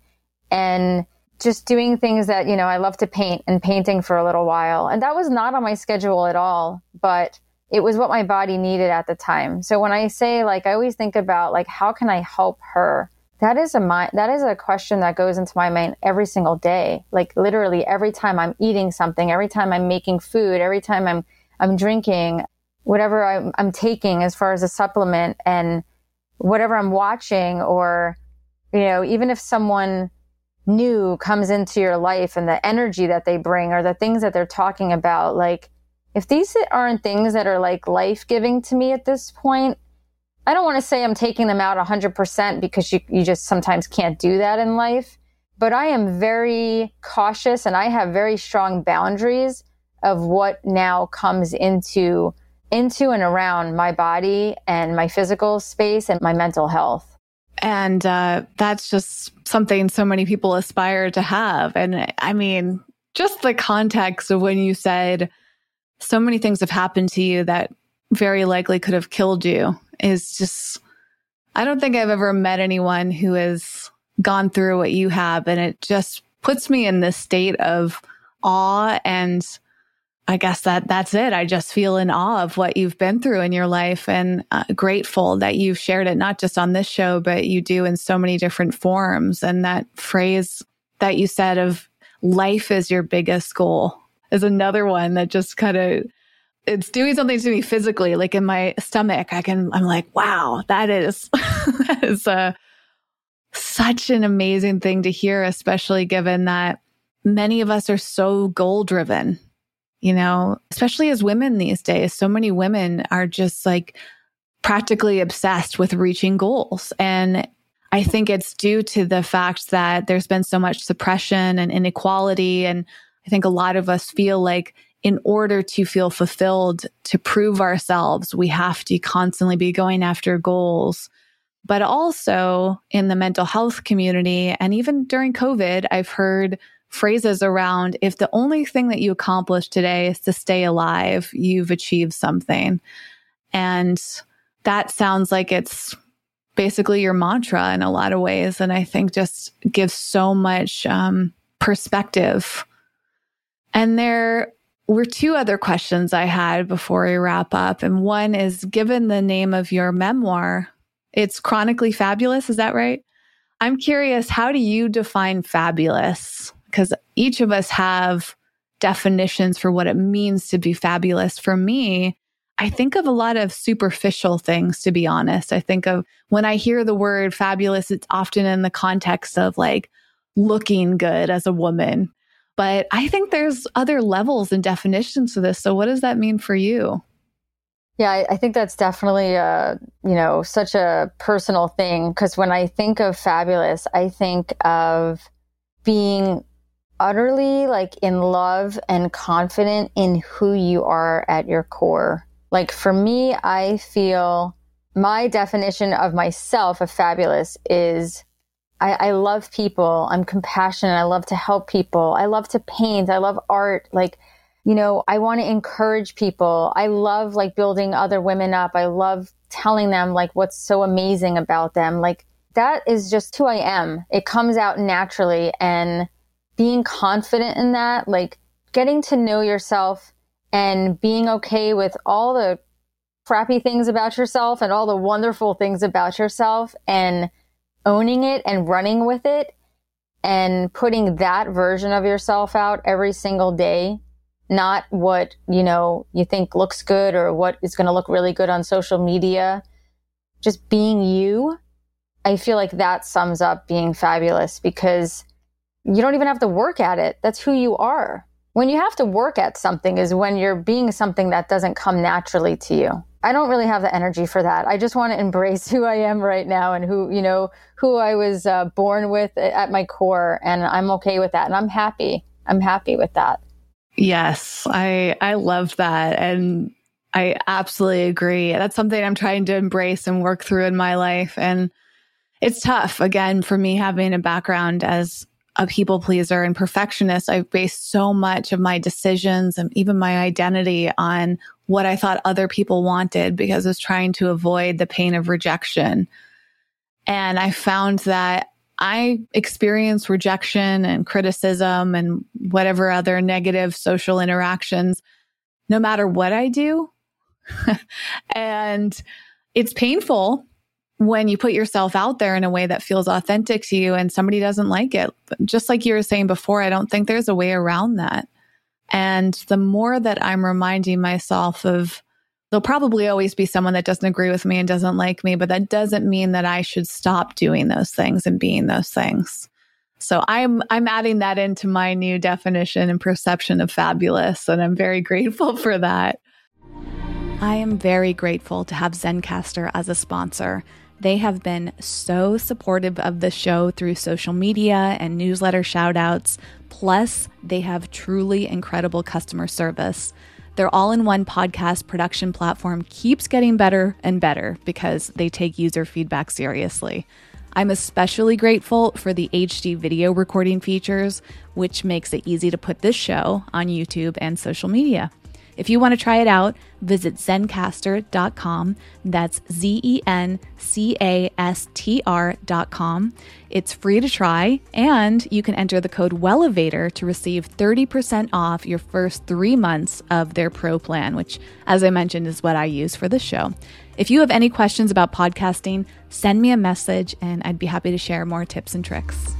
and just doing things that, you know, I love to paint and painting for a little while. And that was not on my schedule at all, but it was what my body needed at the time. So when I say like I always think about like how can I help her? That is a mind that is a question that goes into my mind every single day. Like literally every time I'm eating something, every time I'm making food, every time I'm I'm drinking, whatever I'm, I'm taking as far as a supplement and whatever I'm watching or you know, even if someone new comes into your life and the energy that they bring or the things that they're talking about like if these aren't things that are like life giving to me at this point, I don't want to say I'm taking them out 100% because you, you just sometimes can't do that in life. But I am very cautious and I have very strong boundaries of what now comes into into and around my body and my physical space and my mental health. And uh, that's just something so many people aspire to have. And I mean, just the context of when you said so many things have happened to you that very likely could have killed you is just I don't think I've ever met anyone who has gone through what you have. And it just puts me in this state of awe. And I guess that that's it. I just feel in awe of what you've been through in your life and uh, grateful that you've shared it not just on this show but you do in so many different forms. And that phrase that you said of life is your biggest goal is another one that just kind of it's doing something to me physically, like in my stomach. I can, I'm like, wow, that is, (laughs) that is a, uh, such an amazing thing to hear, especially given that many of us are so goal driven, you know, especially as women these days. So many women are just like practically obsessed with reaching goals. And I think it's due to the fact that there's been so much suppression and inequality. And I think a lot of us feel like in order to feel fulfilled, to prove ourselves, we have to constantly be going after goals. But also in the mental health community, and even during COVID, I've heard phrases around if the only thing that you accomplish today is to stay alive, you've achieved something. And that sounds like it's basically your mantra in a lot of ways. And I think just gives so much um, perspective. And there were two other questions I had before we wrap up. And one is given the name of your memoir, it's chronically fabulous. Is that right? I'm curious, how do you define fabulous? Because each of us have definitions for what it means to be fabulous. For me, I think of a lot of superficial things, to be honest. I think of when I hear the word fabulous, it's often in the context of like looking good as a woman. But I think there's other levels and definitions to this. So, what does that mean for you? Yeah, I, I think that's definitely a, uh, you know, such a personal thing. Because when I think of fabulous, I think of being utterly like in love and confident in who you are at your core like for me, I feel my definition of myself of fabulous is I, I, love people. I'm compassionate. I love to help people. I love to paint. I love art. Like, you know, I want to encourage people. I love like building other women up. I love telling them like what's so amazing about them. Like that is just who I am. It comes out naturally and being confident in that, like getting to know yourself and being okay with all the crappy things about yourself and all the wonderful things about yourself and owning it and running with it and putting that version of yourself out every single day not what you know you think looks good or what is going to look really good on social media just being you i feel like that sums up being fabulous because you don't even have to work at it that's who you are when you have to work at something is when you're being something that doesn't come naturally to you. I don't really have the energy for that. I just want to embrace (laughs) who I am right now and who, you know, who I was uh, born with at my core. And I'm okay with that. And I'm happy. I'm happy with that. Yes, I, I love that. And I absolutely agree. That's something I'm trying to embrace and work through in my life. And it's tough, again, for me having a background as a people pleaser and perfectionist, I've based so much of my decisions and even my identity on what I thought other people wanted because I was trying to avoid the pain of rejection. And I found that I experience rejection and criticism and whatever other negative social interactions no matter what I do. (laughs) and it's painful when you put yourself out there in a way that feels authentic to you and somebody doesn't like it, just like you were saying before, I don't think there's a way around that. And the more that I'm reminding myself of, there'll probably always be someone that doesn't agree with me and doesn't like me, but that doesn't mean that I should stop doing those things and being those things. So I'm I'm adding that into my new definition and perception of fabulous and I'm very (laughs) grateful for that. I am very grateful to have Zencastr as a sponsor. They have been so supportive of the show through social media and newsletter shoutouts. Plus, they have truly incredible customer service. Their all in one podcast production platform keeps getting better and better because they take user feedback seriously. I'm especially grateful for the HD video recording features, which makes it easy to put this show on YouTube and social media. If you want to try it out, visit zencastr.com. That's Z E N C A S T R.com. It's free to try, and you can enter the code WELLEVATOR to receive 30% off your first three months of their pro plan, which, as I mentioned, is what I use for the show. If you have any questions about podcasting, send me a message and I'd be happy to share more tips and tricks.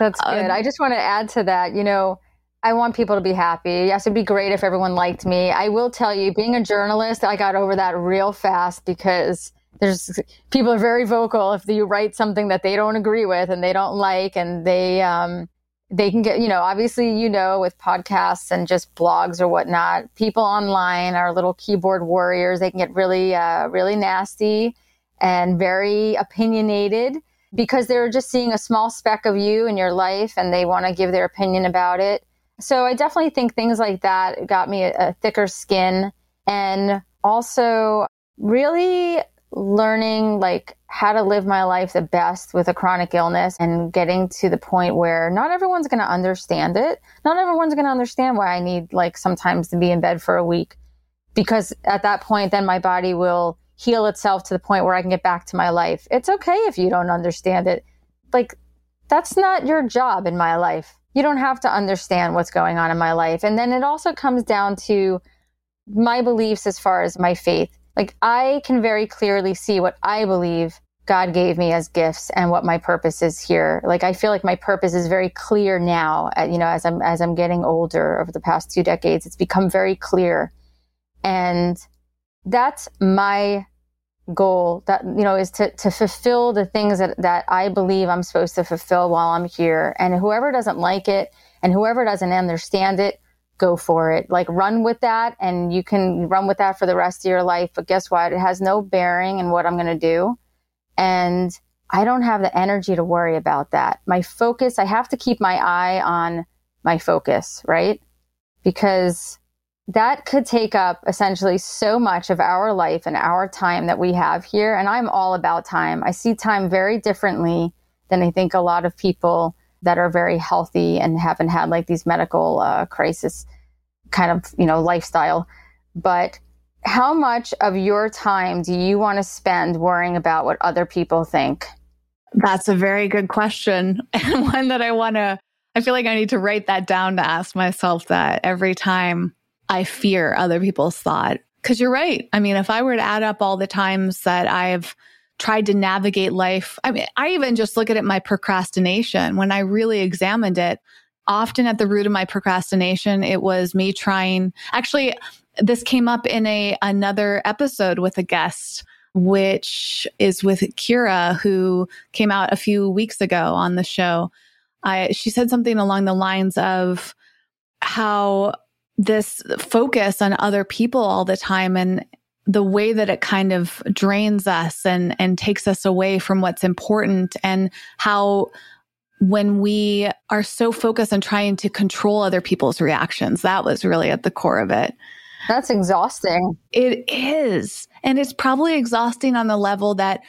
That's good. Um, I just want to add to that, you know, I want people to be happy. Yes, it'd be great if everyone liked me. I will tell you, being a journalist, I got over that real fast because there's people are very vocal if you write something that they don't agree with and they don't like, and they, um, they can get, you know, obviously, you know, with podcasts and just blogs or whatnot, people online are little keyboard warriors. They can get really, uh, really nasty and very opinionated because they're just seeing a small speck of you in your life and they want to give their opinion about it. So I definitely think things like that got me a, a thicker skin and also really learning like how to live my life the best with a chronic illness and getting to the point where not everyone's going to understand it. Not everyone's going to understand why I need like sometimes to be in bed for a week because at that point then my body will heal itself to the point where I can get back to my life. It's okay if you don't understand it. Like that's not your job in my life. You don't have to understand what's going on in my life. And then it also comes down to my beliefs as far as my faith like I can very clearly see what I believe God gave me as gifts and what my purpose is here. Like I feel like my purpose is very clear now. Uh, you know, as I'm as I'm getting older over the past two decades, it's become very clear, and that's my goal. That you know is to to fulfill the things that that I believe I'm supposed to fulfill while I'm here. And whoever doesn't like it and whoever doesn't understand it, go for it. Like run with that and you can run with that for the rest of your life. But guess what? It has no bearing in what I'm going to do. And I don't have the energy to worry about that. My focus, I have to keep my eye on my focus, right? Because that could take up essentially so much of our life and our time that we have here. And I'm all about time. I see time very differently than I think a lot of people that are very healthy and haven't had like these medical uh, crisis kind of you know lifestyle but how much of your time do you want to spend worrying about what other people think that's a very good question (laughs) and one that i want to i feel like i need to write that down to ask myself that every time i fear other people's thought because you're right i mean if i were to add up all the times that i've tried to navigate life. I mean, I even just look at it my procrastination. When I really examined it, often at the root of my procrastination, it was me trying. Actually, this came up in a another episode with a guest, which is with Kira, who came out a few weeks ago on the show. I, she said something along the lines of how this focus on other people all the time and the way that it kind of drains us and and takes us away from what's important and how when we are so focused on trying to control other people's reactions that was really at the core of it. That's exhausting. It is. And it's probably exhausting on the level that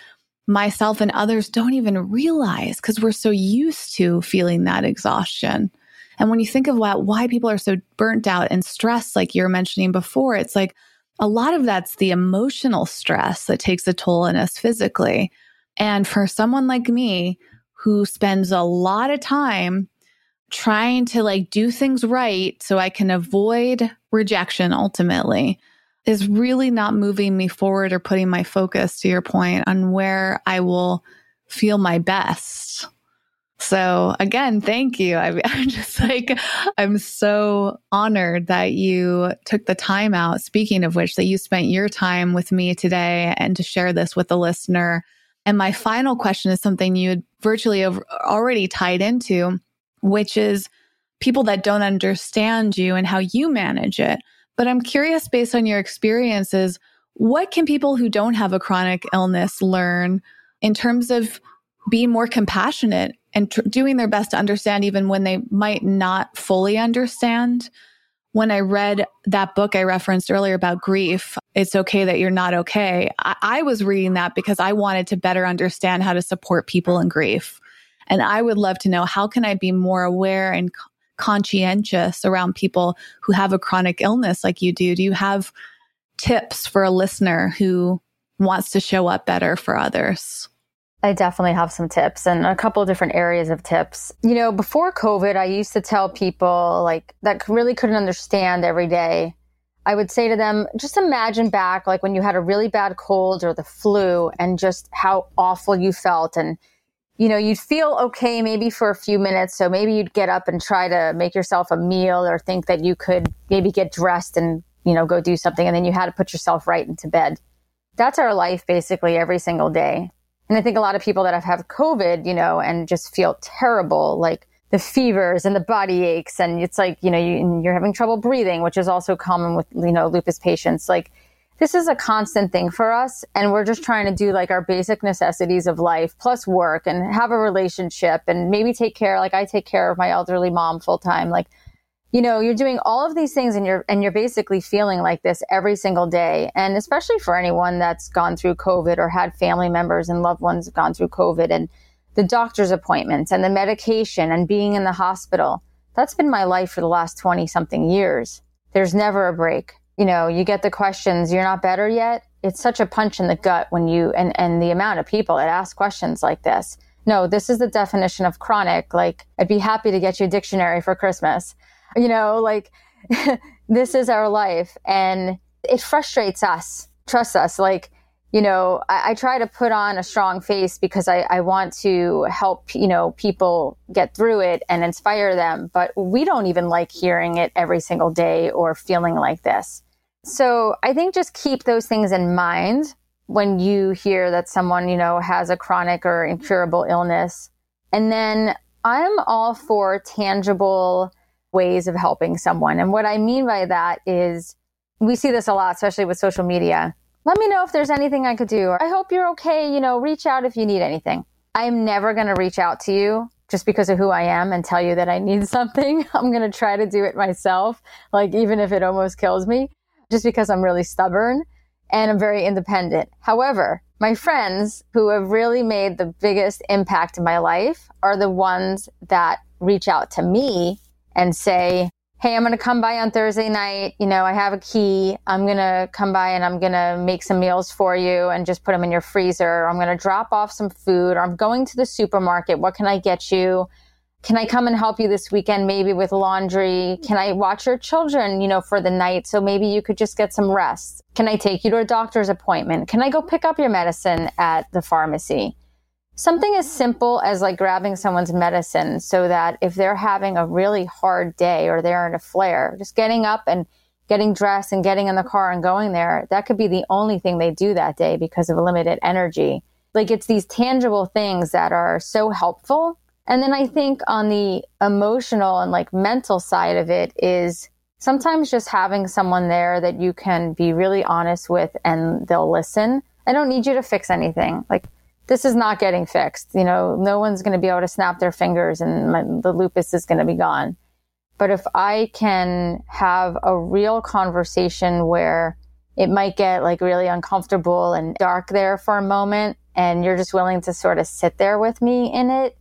myself and others don't even realize because we're so used to feeling that exhaustion and when you think of what, why people are so burnt out and stressed like you're mentioning before it's like a lot of that's the emotional stress that takes a toll on us physically. And for someone like me who spends a lot of time trying to like do things right so I can avoid rejection ultimately is really not moving me forward or putting my focus to your point on where I will feel my best. So again, thank you. I, am (laughs) just like, I'm so honored that you took the time out. Speaking of which, that you spent your time with me today and to share this with the listener. And my final question is something you had virtually already tied into, which is people that don't understand you and how you manage it. But I'm curious, based on your experiences, what can people who don't have a chronic illness learn in terms of being more compassionate and tr- doing their best to understand even when they might not fully understand. When I read that book I referenced earlier about grief, it's okay that you're not okay. I, I was reading that because I wanted to better understand how to support people in grief. And I would love to know how can I be more aware and conscientious around people who have a chronic illness like you do? Do you have tips for a listener who wants to show up better for others? I definitely have some tips and a couple of different areas of tips. You know, before COVID, I used to tell people like that really couldn't understand every day. I would say to them, just imagine back like when you had a really bad cold or the flu and just how awful you felt. And, you know, you'd feel okay maybe for a few minutes. So maybe you'd get up and try to make yourself a meal or think that you could maybe get dressed and, you know, go do something. And then you had to put yourself right into bed. That's our life basically every single day. And I think a lot of people that have had COVID, you know, and just feel terrible, like the fevers and the body aches and it's like you know you, you're having trouble breathing which is also common with you know lupus patients. Like this is a constant thing for us and we're just trying to do like our basic necessities of life plus work and have a relationship and maybe take care like i take care of my elderly mom full time. Like you know you're doing all of these things and you're and you're basically feeling like this every single day and especially for anyone that's gone through covid or had family members and loved ones gone through covid and the doctor's appointments and the medication and being in the hospital. That's been my life for the last 20 something years. There's never a break. You know, you get the questions, you're not better yet. It's such a punch in the gut when you, and, and the amount of people that ask questions like this. No, this is the definition of chronic. Like, I'd be happy to get you a dictionary for Christmas. You know, like, (laughs) this is our life. And it frustrates us. Trust us. Like, you know, I, I, try to put on a strong face because I, I want to help, you know, people get through it and inspire them. But we don't even like hearing it every single day or feeling like this. So I think just keep those things in mind when you hear that someone, you know, has a chronic or incurable illness. And then I'm all for tangible ways of helping someone. And what I mean by that is we see this a lot, especially with social media let me know if there's anything I could do. I hope you're okay. You know, reach out if you need anything. I'm never going to reach out to you just because of who I am and tell you that I need (laughs) something. I'm going to try to do it myself, like even if it almost kills me, just because I'm really stubborn and I'm very independent. However, my friends who have really made the biggest impact in my life are the ones that reach out to me and say, hey, I'm going to come by on Thursday night. You know, I have a key. I'm going to come by and I'm going to make some meals for you and just put them in your freezer. I'm going to drop off some food or I'm going to the supermarket. What can I get you? Can I come and help you this weekend, maybe with laundry? Can I watch your children, you know, for the night? So maybe you could just get some rest. Can I take you to a doctor's appointment? Can I go pick up your medicine at the pharmacy? Something as simple as like grabbing someone's medicine so that if they're having a really hard day or they're in a flare, just getting up and getting dressed and getting in the car and going there, that could be the only thing they do that day because of limited energy. Like it's these tangible things that are so helpful. And then I think on the emotional and like mental side of it is sometimes just having someone there that you can be really honest with and they'll listen. I don't need you to fix anything. Like this is not getting fixed. You know, no one's going to be able to snap their fingers and my, the lupus is going to be gone. But if I can have a real conversation where it might get like really uncomfortable and dark there for a moment, and you're just willing to sort of sit there with me in it,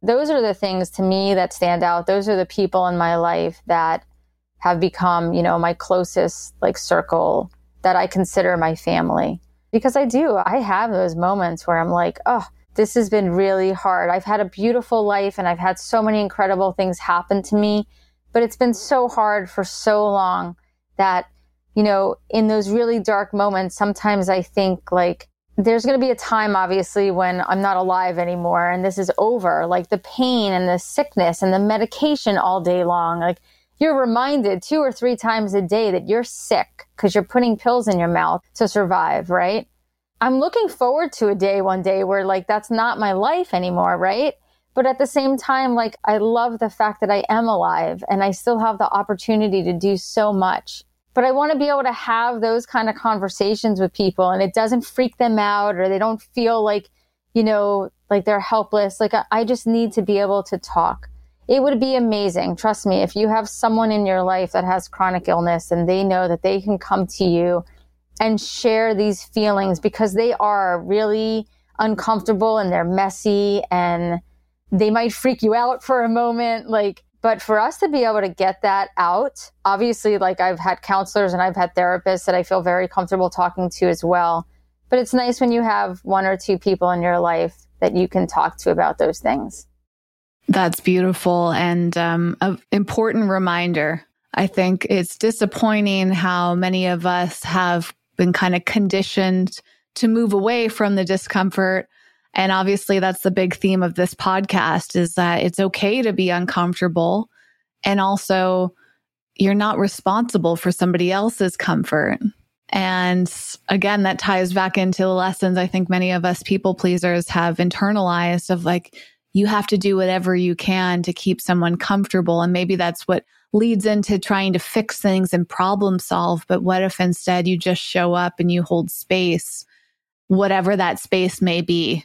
those are the things to me that stand out. Those are the people in my life that have become, you know, my closest like circle that I consider my family because I do. I have those moments where I'm like, oh, this has been really hard. I've had a beautiful life and I've had so many incredible things happen to me, but it's been so hard for so long that, you know, in those really dark moments, sometimes I think like, there's going to be a time, obviously, when I'm not alive anymore and this is over. Like the pain and the sickness and the medication all day long. Like you're reminded two or three times a day that you're sick because you're putting pills in your mouth to survive, right? I'm looking forward to a day one day where like that's not my life anymore, right? But at the same time, like I love the fact that I am alive and I still have the opportunity to do so much. But I want to be able to have those kind of conversations with people and it doesn't freak them out or they don't feel like, you know, like they're helpless. Like I, just need to be able to talk it would be amazing. Trust me, if you have someone in your life that has chronic illness and they know that they can come to you and share these feelings because they are really uncomfortable and they're messy and they might freak you out for a moment. Like, but for us to be able to get that out, obviously, like I've had counselors and I've had therapists that I feel very comfortable talking to as well. But it's nice when you have one or two people in your life that you can talk to about those things. That's beautiful and um, an important reminder. I think it's disappointing how many of us have been kind of conditioned to move away from the discomfort. And obviously, that's the big theme of this podcast is that it's okay to be uncomfortable. And also, you're not responsible for somebody else's comfort. And again, that ties back into the lessons I think many of us people pleasers have internalized of like, you have to do whatever you can to keep someone comfortable. And maybe that's what leads into trying to fix things and problem solve. But what if instead you just show up and you hold space, whatever that space may be?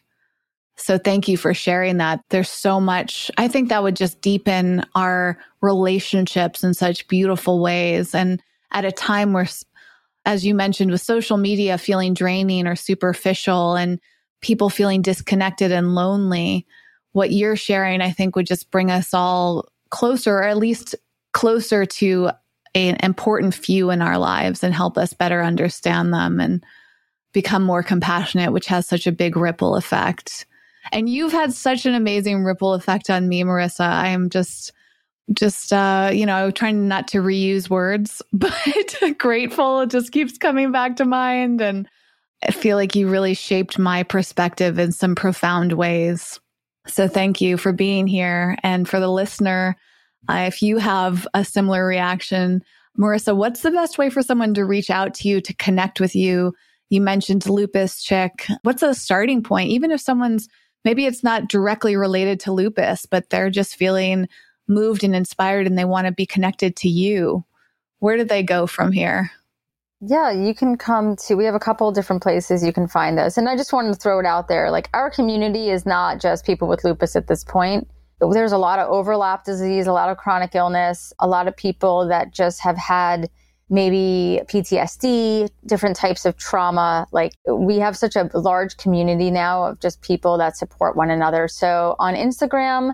So thank you for sharing that. There's so much. I think that would just deepen our relationships in such beautiful ways. And at a time where, as you mentioned, with social media feeling draining or superficial and people feeling disconnected and lonely, what you're sharing, I think would just bring us all closer, or at least closer to an important few in our lives and help us better understand them and become more compassionate, which has such a big ripple effect. And you've had such an amazing ripple effect on me, Marissa. I am just just uh you know trying not to reuse words (laughs) but grateful it just keeps coming back to mind and i feel like you really shaped my perspective in some profound ways so thank you for being here and for the listener uh, if you have a similar reaction marissa what's the best way for someone to reach out to you to connect with you you mentioned lupus chick what's a starting point even if someone's maybe it's not directly related to lupus, but they're just feeling moved and inspired and they want to be connected to you. Where do they go from here? Yeah, you can come to, we have a couple different places you can find us. And I just wanted to throw it out there. Like, our community is not just people with lupus at this point. There's a lot of overlap disease, a lot of chronic illness, a lot of people that just have had maybe PTSD, different types of trauma. Like we have such a large community now of just people that support one another. So on Instagram,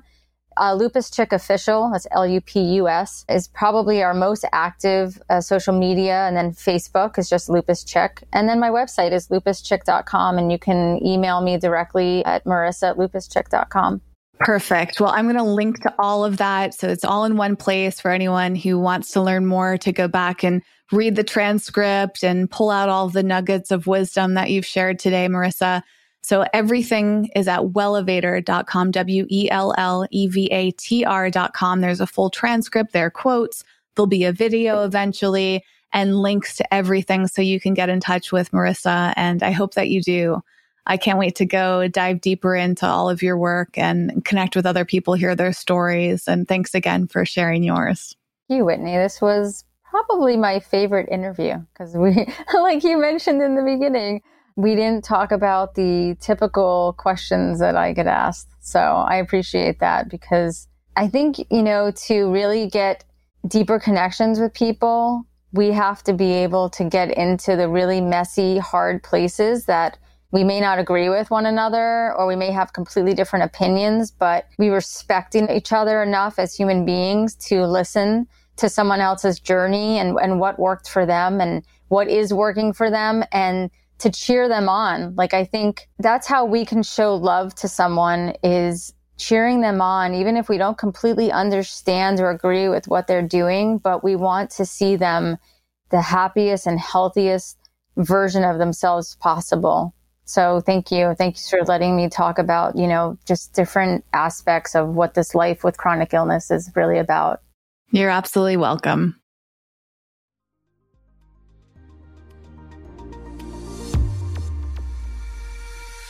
uh, Lupus Chick Official, that's L U P U S, is probably our most active uh, social media. And then Facebook is just Lupus Chick. And then my website is lupuschick.com. And you can email me directly at marissa at lupuschick.com. Perfect. Well, I'm going to link to all of that. So it's all in one place for anyone who wants to learn more to go back and read the transcript and pull out all the nuggets of wisdom that you've shared today, Marissa. So everything is at wellevatr.com, W E L L E V A T R.com. There's a full transcript, there are quotes. There'll be a video eventually and links to everything so you can get in touch with Marissa. And I hope that you do. I can't wait to go dive deeper into all of your work and connect with other people, hear their stories. And thanks again for sharing yours. Thank you, Whitney. This was probably my favorite interview because we, (laughs) like you mentioned in the beginning, we didn't talk about the typical questions that I get asked. So I appreciate that because I think, you know, to really get deeper connections with people, we have to be able to get into the really messy, hard places that we may not agree with one another or we may have completely different opinions, but we respecting each other enough as human beings to listen to someone else's journey and, and what worked for them and what is working for them and to cheer them on. Like, I think that's how we can show love to someone is cheering them on, even if we don't completely understand or agree with what they're doing, but we want to see them the happiest and healthiest version of themselves possible. So thank you. Thank you for letting me talk about, you know, just different aspects of what this life with chronic illness is really about. You're absolutely welcome.